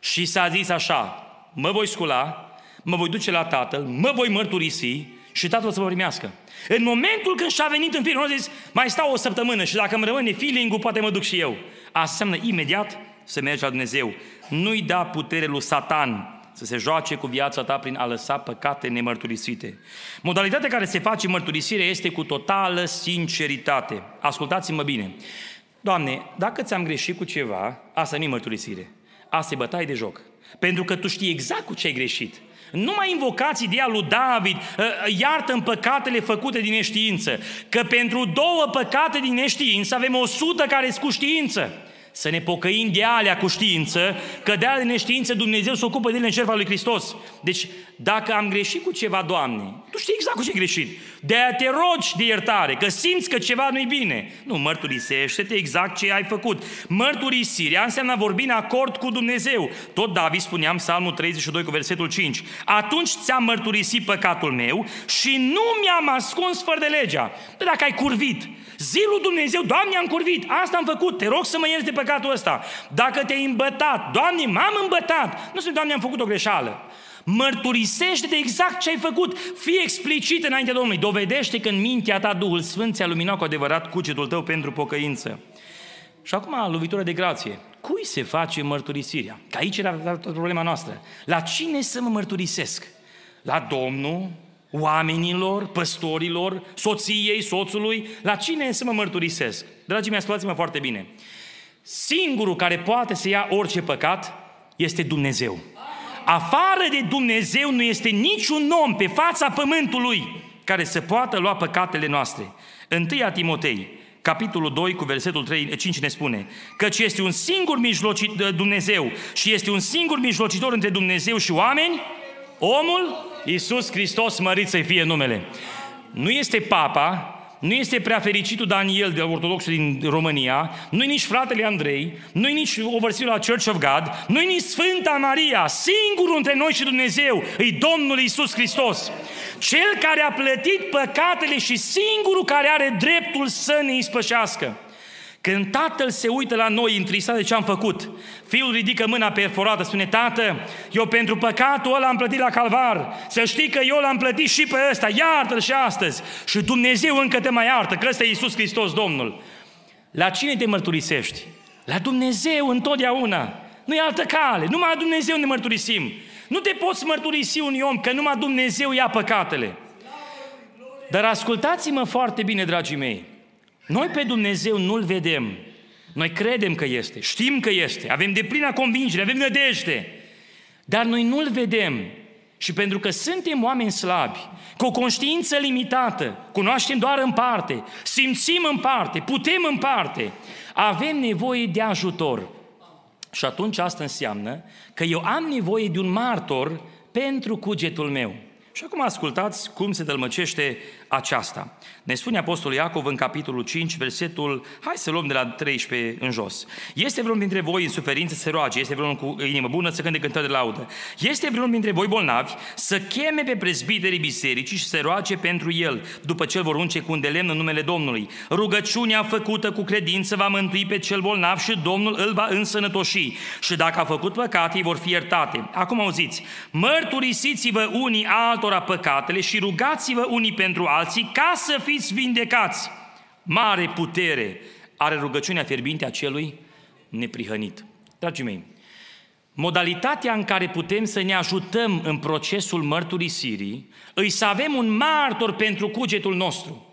și s-a zis așa, mă voi scula, mă voi duce la Tatăl, mă voi mărturisi și Tatăl să mă primească. În momentul când și-a venit în fire, nu a zis, mai stau o săptămână și dacă îmi rămâne feeling poate mă duc și eu. Asta înseamnă imediat să mergi la Dumnezeu. Nu-i da putere lui Satan să se joace cu viața ta prin a lăsa păcate nemărturisite. Modalitatea care se face mărturisire este cu totală sinceritate. Ascultați-mă bine. Doamne, dacă ți-am greșit cu ceva, asta nu-i mărturisire. Asta e bătaie de joc. Pentru că tu știi exact cu ce ai greșit. Nu mai invocați ideea lui David, ă, iartă în păcatele făcute din neștiință. Că pentru două păcate din neștiință avem o sută care sunt cu știință să ne pocăim de alea cu știință, că de alea de neștiință Dumnezeu se ocupă de ele în cerva lui Hristos. Deci, dacă am greșit cu ceva, Doamne, tu știi exact cu ce ai greșit. de aia te rogi de iertare, că simți că ceva nu-i bine. Nu, mărturisește-te exact ce ai făcut. Mărturisirea înseamnă vorbi în acord cu Dumnezeu. Tot David spunea în Psalmul 32 cu versetul 5. Atunci ți-am mărturisit păcatul meu și nu mi-am ascuns fără de legea. Dar dacă ai curvit, Zilul Dumnezeu, Doamne, am curvit, asta am făcut, te rog să mă ierți de păcatul ăsta. Dacă te-ai îmbătat, Doamne, m-am îmbătat, nu spune, Doamne, am făcut o greșeală. Mărturisește de exact ce ai făcut. Fii explicit înaintea Domnului. Dovedește că în mintea ta Duhul Sfânt ți-a luminat cu adevărat cugetul tău pentru pocăință. Și acum, lovitură de grație. Cui se face mărturisirea? Că aici era problema noastră. La cine să mă mărturisesc? La Domnul? Oamenilor, păstorilor, soției, soțului, la cine să mă mărturisesc? Dragii mei, ascultați-mă foarte bine. Singurul care poate să ia orice păcat este Dumnezeu. Afară de Dumnezeu nu este niciun om pe fața pământului care să poată lua păcatele noastre. 1 Timotei, capitolul 2, cu versetul 3, 5 ne spune Căci este un singur mijlocitor Dumnezeu și este un singur mijlocitor între Dumnezeu și oameni, omul Iisus Hristos, mărit să fie numele. Nu este papa, nu este prea fericitul Daniel de ortodoxul din România, nu nici fratele Andrei, nu nici overseerul la Church of God, nu nici Sfânta Maria, singurul între noi și Dumnezeu, e Domnul Isus Hristos. Cel care a plătit păcatele și singurul care are dreptul să ne ispășească. Când tatăl se uită la noi întristat de ce am făcut, fiul ridică mâna perforată, spune, Tată, eu pentru păcatul ăla am plătit la calvar, să știi că eu l-am plătit și pe ăsta, iartă-l și astăzi. Și Dumnezeu încă te mai iartă, că ăsta e Iisus Hristos Domnul. La cine te mărturisești? La Dumnezeu întotdeauna. Nu e altă cale, numai la Dumnezeu ne mărturisim. Nu te poți mărturisi un om că numai Dumnezeu ia păcatele. Dar ascultați-mă foarte bine, dragii mei. Noi pe Dumnezeu nu-L vedem. Noi credem că este, știm că este, avem de plină convingere, avem nădejde. Dar noi nu-L vedem. Și pentru că suntem oameni slabi, cu o conștiință limitată, cunoaștem doar în parte, simțim în parte, putem în parte, avem nevoie de ajutor. Și atunci asta înseamnă că eu am nevoie de un martor pentru cugetul meu. Și acum ascultați cum se dălmăcește aceasta. Ne spune Apostolul Iacov în capitolul 5, versetul, hai să luăm de la 13 în jos. Este vreunul dintre voi în suferință să se roage, este vreunul cu inimă bună să cânte cântări de laudă. Este vreunul dintre voi bolnavi să cheme pe prezbiterii bisericii și să se roage pentru el, după ce îl vor unce cu un de lemn în numele Domnului. Rugăciunea făcută cu credință va mântui pe cel bolnav și Domnul îl va însănătoși. Și dacă a făcut păcate, vor fi iertate. Acum auziți, mărturisiți-vă unii altora păcatele și rugați-vă unii pentru alții ca să fiți vindecați. Mare putere are rugăciunea fierbinte a celui neprihănit. Dragii mei, modalitatea în care putem să ne ajutăm în procesul mărturisirii îi să avem un martor pentru cugetul nostru.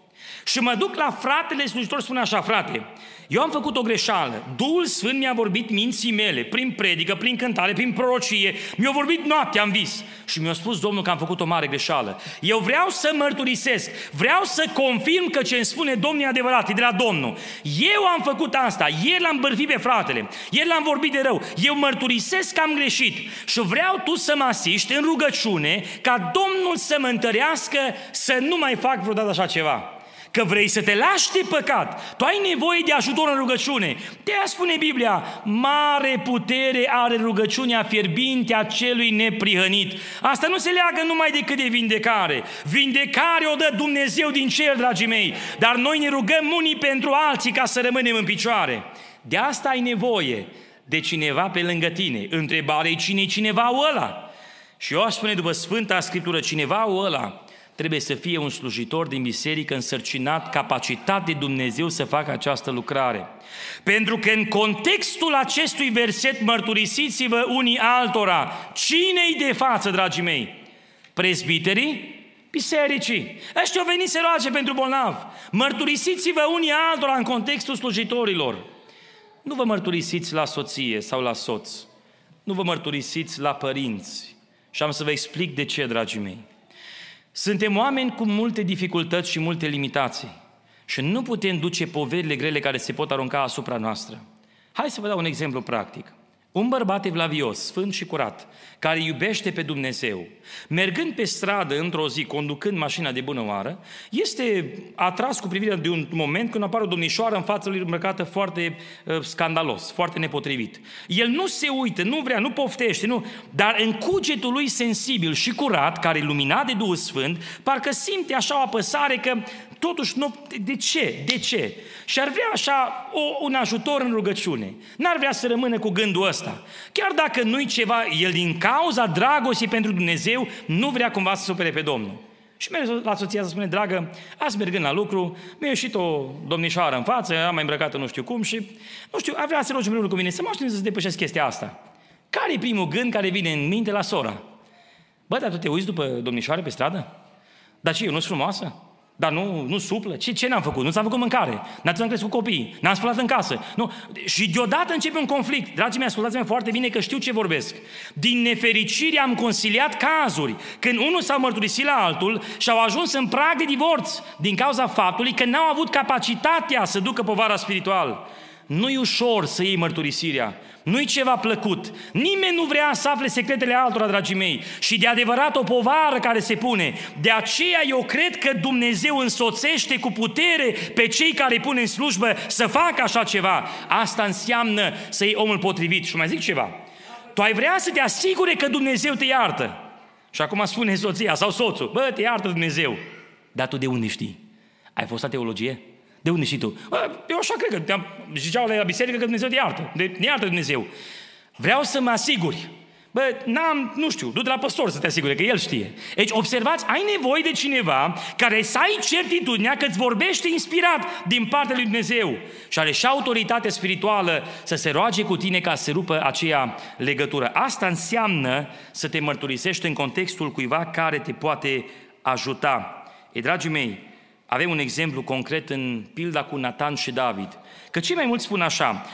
Și mă duc la fratele slujitor, spune așa, frate, eu am făcut o greșeală. Duhul Sfânt mi-a vorbit minții mele, prin predică, prin cântare, prin prorocie. Mi-a vorbit noaptea, am vis. Și mi-a spus Domnul că am făcut o mare greșeală. Eu vreau să mărturisesc, vreau să confirm că ce îmi spune Domnul e adevărat, e de la Domnul. Eu am făcut asta, ieri l-am bărfit pe fratele, ieri l-am vorbit de rău. Eu mărturisesc că am greșit și vreau tu să mă asiști în rugăciune ca Domnul să mă întărească să nu mai fac vreodată așa ceva că vrei să te lași de păcat, tu ai nevoie de ajutor în rugăciune. De aia spune Biblia, mare putere are rugăciunea fierbinte a celui neprihănit. Asta nu se leagă numai decât de vindecare. Vindecare o dă Dumnezeu din cer, dragii mei, dar noi ne rugăm unii pentru alții ca să rămânem în picioare. De asta ai nevoie de cineva pe lângă tine. Întrebarea e cine cineva ăla. Și eu aș spune după Sfânta Scriptură, cineva ăla trebuie să fie un slujitor din biserică însărcinat, capacitat de Dumnezeu să facă această lucrare. Pentru că în contextul acestui verset mărturisiți-vă unii altora. Cine-i de față, dragii mei? Prezbiterii? Bisericii. Ăștia au venit să roage pentru bolnav. Mărturisiți-vă unii altora în contextul slujitorilor. Nu vă mărturisiți la soție sau la soț. Nu vă mărturisiți la părinți. Și am să vă explic de ce, dragii mei. Suntem oameni cu multe dificultăți și multe limitații și nu putem duce poverile grele care se pot arunca asupra noastră. Hai să vă dau un exemplu practic. Un bărbat evlavios, sfânt și curat, care iubește pe Dumnezeu, mergând pe stradă într-o zi, conducând mașina de bună oară, este atras cu privirea de un moment când apare o domnișoară în fața lui îmbrăcată foarte uh, scandalos, foarte nepotrivit. El nu se uită, nu vrea, nu poftește, nu, dar în cugetul lui sensibil și curat, care e luminat de Duhul Sfânt, parcă simte așa o apăsare că totuși nu, de ce? De ce? Și ar vrea așa o, un ajutor în rugăciune. N-ar vrea să rămână cu gândul ăsta. Chiar dacă nu-i ceva, el din cauza dragostei pentru Dumnezeu nu vrea cumva să supere pe Domnul. Și merge la soția să spune, dragă, azi mergând la lucru, mi-a ieșit o domnișoară în față, am mai îmbrăcată nu știu cum și, nu știu, ar vrea să rogi împreună cu mine, să mă aștept să depășesc chestia asta. Care e primul gând care vine în minte la sora? Bă, dar tu te uiți după domnișoare pe stradă? Dar ce, eu nu sunt frumoasă? Dar nu, nu suplă? Ce, ce n-am făcut? Nu ți-am făcut mâncare. N-ați crescut copiii. N-am spălat în casă. Nu. Și deodată începe un conflict. Dragii mei, ascultați-mă foarte bine că știu ce vorbesc. Din nefericire am consiliat cazuri când unul s-a mărturisit la altul și au ajuns în prag de divorț din cauza faptului că n-au avut capacitatea să ducă povara spiritual. Nu-i ușor să iei mărturisirea. Nu-i ceva plăcut. Nimeni nu vrea să afle secretele altora, dragii mei. Și de adevărat o povară care se pune. De aceea eu cred că Dumnezeu însoțește cu putere pe cei care îi pun în slujbă să facă așa ceva. Asta înseamnă să iei omul potrivit. Și mai zic ceva. Tu ai vrea să te asigure că Dumnezeu te iartă. Și acum spune soția sau soțul, bă, te iartă Dumnezeu. Dar tu de unde știi? Ai fost la teologie? De unde știi tu? Eu așa cred că ziceau la biserică că Dumnezeu te iartă. De, ne iartă Dumnezeu. Vreau să mă asiguri. Bă, n-am, nu știu, du-te la păstor să te asigure că el știe. Deci, observați, ai nevoie de cineva care să ai certitudinea că îți vorbește inspirat din partea lui Dumnezeu și are și autoritate spirituală să se roage cu tine ca să se rupă aceea legătură. Asta înseamnă să te mărturisești în contextul cuiva care te poate ajuta. E, dragii mei, avem un exemplu concret în pilda cu Nathan și David. Că cei mai mulți spun așa,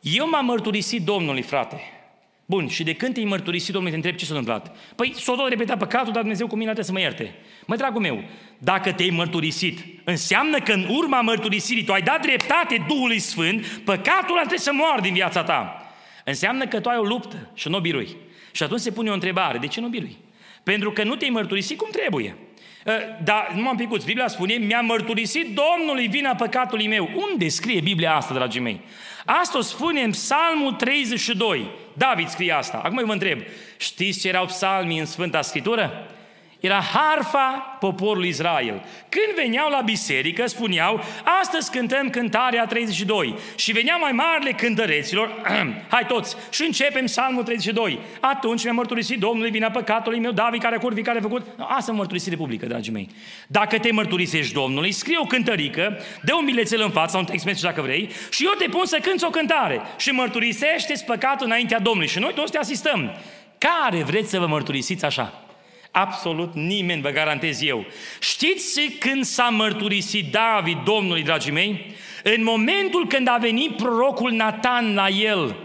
eu m-am mărturisit Domnului, frate. Bun, și de când te-ai mărturisit Domnului, te întreb ce s-a întâmplat. Păi s-a tot repetat păcatul, dar Dumnezeu cu mine trebuie să mă ierte. Mă, dragul meu, dacă te-ai mărturisit, înseamnă că în urma mărturisirii tu ai dat dreptate Duhului Sfânt, păcatul ăla trebuie să moară din viața ta. Înseamnă că tu ai o luptă și nu o birui. Și atunci se pune o întrebare, de ce nu birui? Pentru că nu te-ai mărturisit cum trebuie. Ă, dar nu m-am picut. Biblia spune, mi-a mărturisit Domnului vina păcatului meu. Unde scrie Biblia asta, dragii mei? Asta o spune în Psalmul 32. David scrie asta. Acum eu vă întreb, știți ce erau psalmii în Sfânta Scriptură? Era harfa poporului Israel. Când veneau la biserică, spuneau, astăzi cântăm cântarea 32. Și veneau mai marile cântăreților, hai toți, și începem psalmul 32. Atunci mi-a mărturisit Domnului vina păcatului meu, David care a curvi, care a făcut. Asta mărturisit publică, dragii mei. Dacă te mărturisești Domnului, scrie o cântărică, dă un bilețel în față, un text mesaj dacă vrei, și eu te pun să cânți o cântare și mărturisește păcatul înaintea Domnului. Și noi toți te asistăm. Care vreți să vă mărturisiți așa? Absolut nimeni, vă garantez eu. Știți când s-a mărturisit David Domnului, dragii mei? În momentul când a venit prorocul Natan la el,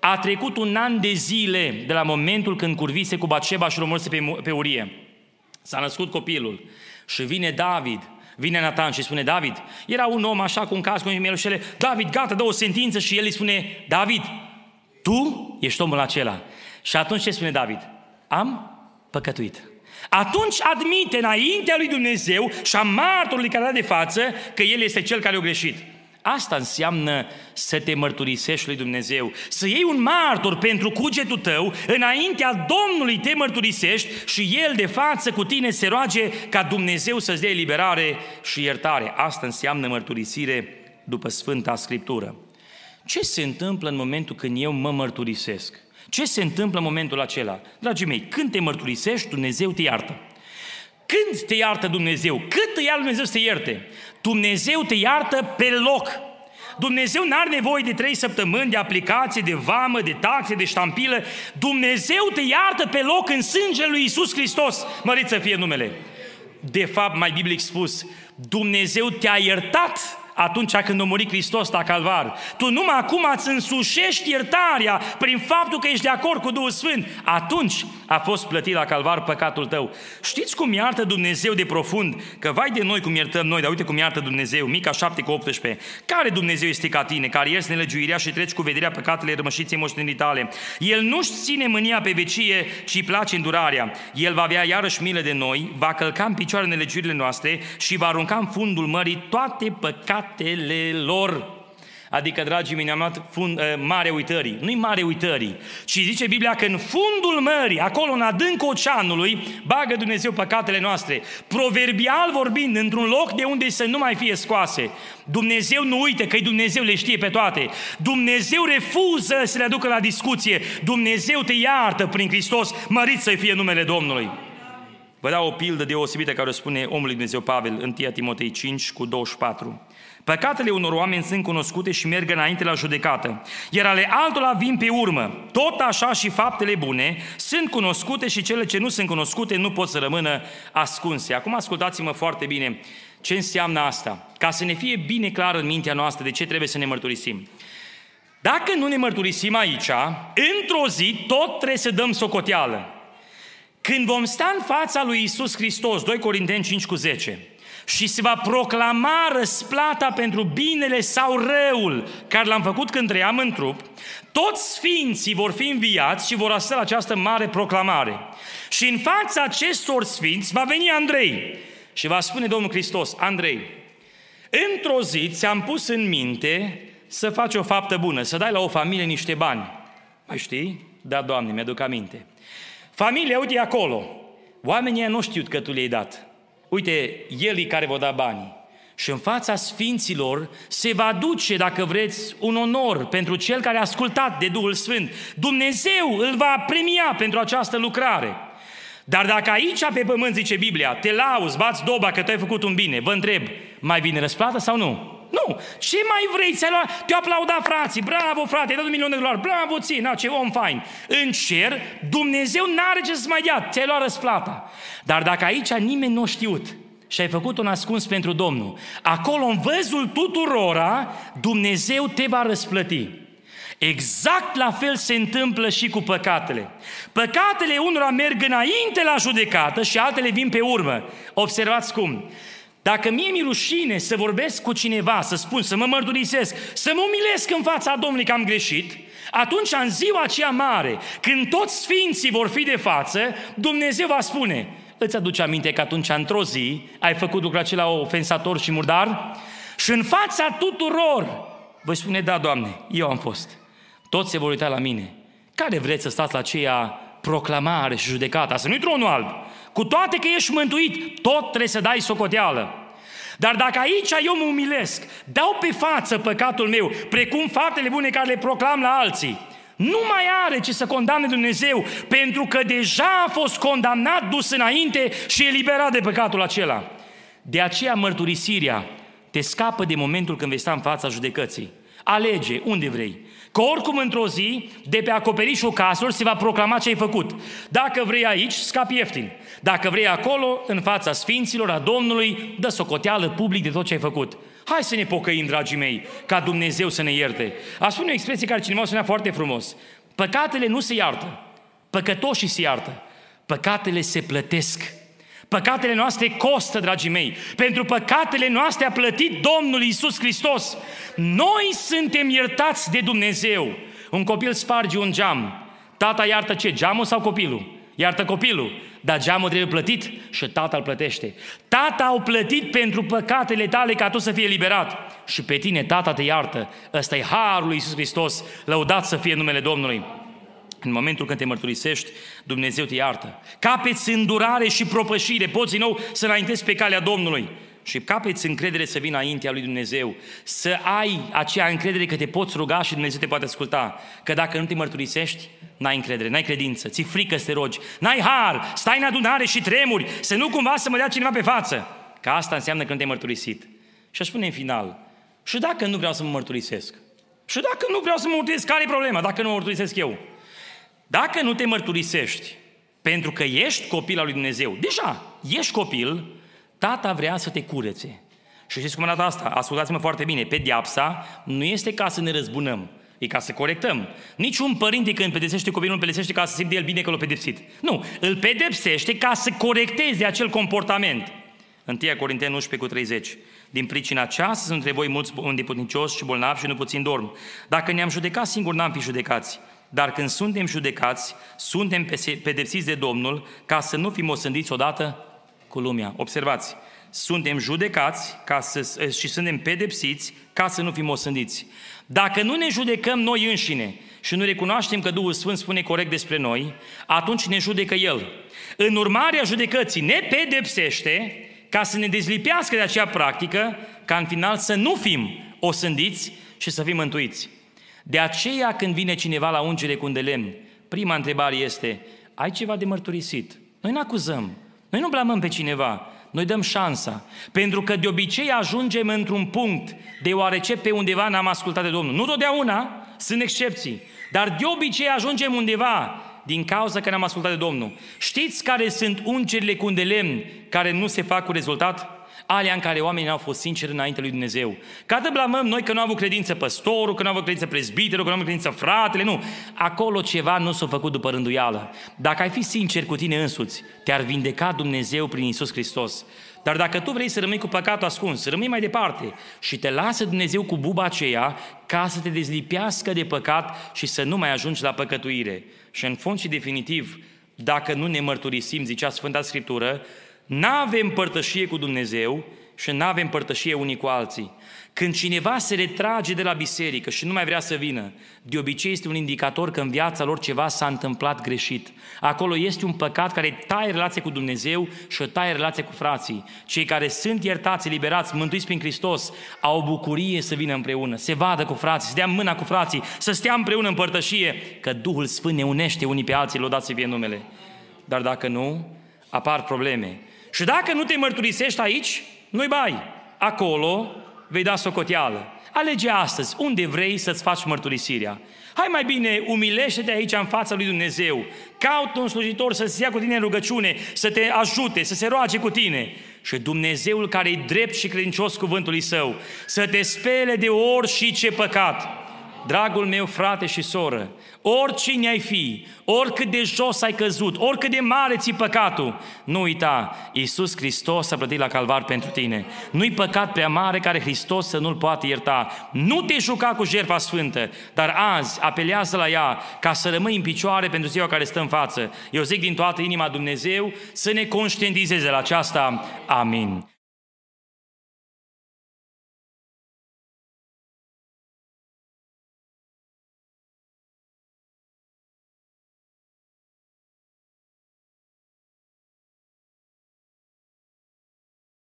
a trecut un an de zile de la momentul când curvise cu Baceba și romorse pe, pe Urie. S-a născut copilul și vine David, vine Natan și spune, David, era un om așa cu un casc cu mielușele, David, gata, dă o sentință și el îi spune, David, tu ești omul acela. Și atunci ce spune David? Am păcătuit atunci admite înaintea lui Dumnezeu și a martorului care a de față că el este cel care a greșit. Asta înseamnă să te mărturisești lui Dumnezeu, să iei un martor pentru cugetul tău, înaintea Domnului te mărturisești și El de față cu tine se roage ca Dumnezeu să-ți dea eliberare și iertare. Asta înseamnă mărturisire după Sfânta Scriptură. Ce se întâmplă în momentul când eu mă mărturisesc? Ce se întâmplă în momentul acela? Dragii mei, când te mărturisești, Dumnezeu te iartă. Când te iartă Dumnezeu? Cât te ia Dumnezeu să te ierte? Dumnezeu te iartă pe loc. Dumnezeu n-are nevoie de trei săptămâni de aplicație, de vamă, de taxe, de ștampilă. Dumnezeu te iartă pe loc în sângele lui Isus Hristos. Mărit să fie numele. De fapt, mai biblic spus, Dumnezeu te-a iertat atunci când a murit Hristos la calvar. Tu numai acum îți însușești iertarea prin faptul că ești de acord cu Duhul Sfânt. Atunci a fost plătit la calvar păcatul tău. Știți cum iartă Dumnezeu de profund? Că vai de noi cum iertăm noi, dar uite cum iartă Dumnezeu. Mica 7 cu 18. Care Dumnezeu este ca tine, care ierți nelegiuirea și treci cu vederea păcatele rămășiței moștenii tale? El nu-și ține mânia pe vecie, ci place îndurarea. El va avea iarăși milă de noi, va călca în picioare nelegiuirile noastre și va arunca în fundul mării toate păcatele păcatele lor. Adică, dragii mei, ne-am luat fund, uh, mare uitării. Nu-i mare uitării, ci zice Biblia că în fundul mării, acolo în adânc oceanului, bagă Dumnezeu păcatele noastre. Proverbial vorbind, într-un loc de unde să nu mai fie scoase. Dumnezeu nu uite că Dumnezeu le știe pe toate. Dumnezeu refuză să le aducă la discuție. Dumnezeu te iartă prin Hristos, mărit să fie numele Domnului. Vă dau o pildă deosebită care o spune omului Dumnezeu Pavel în 1 Timotei 5 cu 24. Păcatele unor oameni sunt cunoscute și merg înainte la judecată, iar ale altora vin pe urmă. Tot așa și faptele bune sunt cunoscute și cele ce nu sunt cunoscute nu pot să rămână ascunse. Acum ascultați-mă foarte bine ce înseamnă asta, ca să ne fie bine clar în mintea noastră de ce trebuie să ne mărturisim. Dacă nu ne mărturisim aici, într-o zi tot trebuie să dăm socoteală. Când vom sta în fața lui Isus Hristos, 2 Corinteni 5 cu 10, și se va proclama răsplata pentru binele sau răul care l-am făcut când trăiam în trup, toți sfinții vor fi înviați și vor astea la această mare proclamare. Și în fața acestor sfinți va veni Andrei și va spune Domnul Hristos, Andrei, într-o zi ți-am pus în minte să faci o faptă bună, să dai la o familie niște bani. Mai știi? Da, Doamne, mi-aduc aminte. Familia, uite acolo. Oamenii nu știu că tu le-ai dat. Uite, el care vă da banii. Și în fața sfinților se va duce, dacă vreți, un onor pentru cel care a ascultat de Duhul Sfânt. Dumnezeu îl va premia pentru această lucrare. Dar dacă aici pe pământ, zice Biblia, te lauzi, bați doba că tu ai făcut un bine, vă întreb, mai vine răsplată sau nu? Nu. Ce mai vrei? Ți-ai luat? Te-au aplaudat frații. Bravo, frate, ai dat un milion de dolari. Bravo ție, na, ce om fain. În cer, Dumnezeu n-are ce să mai dea. Ți-ai luat răsplata. Dar dacă aici nimeni nu a știut și ai făcut un ascuns pentru Domnul, acolo în văzul tuturora, Dumnezeu te va răsplăti. Exact la fel se întâmplă și cu păcatele. Păcatele unora merg înainte la judecată și altele vin pe urmă. Observați cum. Dacă mie mi rușine să vorbesc cu cineva, să spun, să mă mărturisesc, să mă umilesc în fața Domnului că am greșit, atunci în ziua aceea mare, când toți sfinții vor fi de față, Dumnezeu va spune, îți aduce aminte că atunci într-o zi ai făcut lucrul acela ofensator și murdar? Și în fața tuturor voi spune, da, Doamne, eu am fost. Toți se vor uita la mine. Care vreți să stați la aceea proclamare și judecată? Să nu-i tronul alb, cu toate că ești mântuit, tot trebuie să dai socoteală. Dar dacă aici eu mă umilesc, dau pe față păcatul meu, precum faptele bune care le proclam la alții, nu mai are ce să condamne Dumnezeu, pentru că deja a fost condamnat, dus înainte și eliberat de păcatul acela. De aceea mărturisirea te scapă de momentul când vei sta în fața judecății. Alege unde vrei. Că oricum într-o zi, de pe acoperișul caselor se va proclama ce ai făcut. Dacă vrei aici, scapi ieftin. Dacă vrei acolo, în fața sfinților, a Domnului, dă socoteală public de tot ce ai făcut. Hai să ne pocăim, dragii mei, ca Dumnezeu să ne ierte. Aș spune o expresie care cineva spunea foarte frumos. Păcatele nu se iartă, păcătoșii se iartă. Păcatele se plătesc. Păcatele noastre costă, dragii mei. Pentru păcatele noastre a plătit Domnul Iisus Hristos. Noi suntem iertați de Dumnezeu. Un copil sparge un geam. Tata iartă ce? Geamul sau copilul? Iartă copilul. Dar geamul trebuie plătit și tata îl plătește. Tata au plătit pentru păcatele tale ca tu să fie liberat. Și pe tine tata te iartă. Ăsta e harul lui Iisus Hristos. Lăudat să fie numele Domnului. În momentul când te mărturisești, Dumnezeu te iartă. Capeți îndurare și propășire, poți din nou să înaintezi pe calea Domnului. Și capeți încredere să vii înaintea lui Dumnezeu, să ai acea încredere că te poți ruga și Dumnezeu te poate asculta. Că dacă nu te mărturisești, n-ai încredere, n-ai credință, ți frică să te rogi, n-ai har, stai în adunare și tremuri, să nu cumva să mă dea cineva pe față. Că asta înseamnă că nu te-ai mărturisit. Și aș spune în final, și dacă nu vreau să mă mărturisesc? Și dacă nu vreau să mă mărturisesc, care e problema? Dacă nu mă mărturisesc eu? Dacă nu te mărturisești pentru că ești copil al lui Dumnezeu, deja ești copil, tata vrea să te curețe. Și știți cum arată asta? Ascultați-mă foarte bine. Pediapsa nu este ca să ne răzbunăm, e ca să corectăm. Niciun părinte când pedepsește copilul, îl pedepsește ca să simte el bine că l-a pedepsit. Nu, îl pedepsește ca să corecteze acel comportament. 1 Corinteni 11 cu 30. Din pricina aceasta sunt între voi mulți îndeputnicioși și bolnavi și nu puțin dorm. Dacă ne-am judecat singur, n-am fi judecați. Dar când suntem judecați, suntem pedepsiți de Domnul ca să nu fim osândiți odată cu lumea. Observați, suntem judecați ca să, și suntem pedepsiți ca să nu fim osândiți. Dacă nu ne judecăm noi înșine și nu recunoaștem că Duhul Sfânt spune corect despre noi, atunci ne judecă El. În urmarea judecății ne pedepsește ca să ne dezlipească de acea practică, ca în final să nu fim osândiți și să fim mântuiți. De aceea când vine cineva la ungere cu un de lemn, prima întrebare este, ai ceva de mărturisit? Noi nu acuzăm, Noi nu blamăm pe cineva, noi dăm șansa. Pentru că de obicei ajungem într-un punct, deoarece pe undeva n-am ascultat de Domnul. Nu totdeauna, sunt excepții. Dar de obicei ajungem undeva din cauza că n-am ascultat de Domnul. Știți care sunt ungerile cu de lemn care nu se fac cu rezultat? Alea în care oamenii au fost sinceri înainte lui Dumnezeu. Ca să blamăm noi că nu au avut credință păstorul, că nu au avut credință prezbiterul, că nu au avut credință fratele, nu. Acolo ceva nu s-a făcut după rânduială. Dacă ai fi sincer cu tine însuți, te-ar vindeca Dumnezeu prin Isus Hristos. Dar dacă tu vrei să rămâi cu păcatul ascuns, să rămâi mai departe și te lasă Dumnezeu cu buba aceea ca să te dezlipească de păcat și să nu mai ajungi la păcătuire. Și în fond și definitiv, dacă nu ne mărturisim, zicea Sfânta Scriptură, n-avem părtășie cu Dumnezeu și n-avem părtășie unii cu alții. Când cineva se retrage de la biserică și nu mai vrea să vină, de obicei este un indicator că în viața lor ceva s-a întâmplat greșit. Acolo este un păcat care taie relația cu Dumnezeu și taie relația cu frații. Cei care sunt iertați, eliberați, mântuiți prin Hristos, au o bucurie să vină împreună, se vadă cu frații, să dea mâna cu frații, să stea împreună în părtășie, că Duhul Sfânt ne unește unii pe alții, lăudați să fie numele. Dar dacă nu, apar probleme. Și dacă nu te mărturisești aici, nu-i bai. Acolo vei da socoteală. Alege astăzi unde vrei să-ți faci mărturisirea. Hai mai bine, umilește-te aici în fața lui Dumnezeu. Caută un slujitor să se ia cu tine în rugăciune, să te ajute, să se roage cu tine. Și Dumnezeul care e drept și credincios cuvântului său, să te spele de ori și ce păcat Dragul meu frate și soră, oricine ai fi, oricât de jos ai căzut, oricât de mare ți păcatul, nu uita, Iisus Hristos a plătit la calvar pentru tine. Nu-i păcat prea mare care Hristos să nu-l poată ierta. Nu te juca cu jertfa sfântă, dar azi apelează la ea ca să rămâi în picioare pentru ziua care stă în față. Eu zic din toată inima Dumnezeu să ne conștientizeze la aceasta. Amin.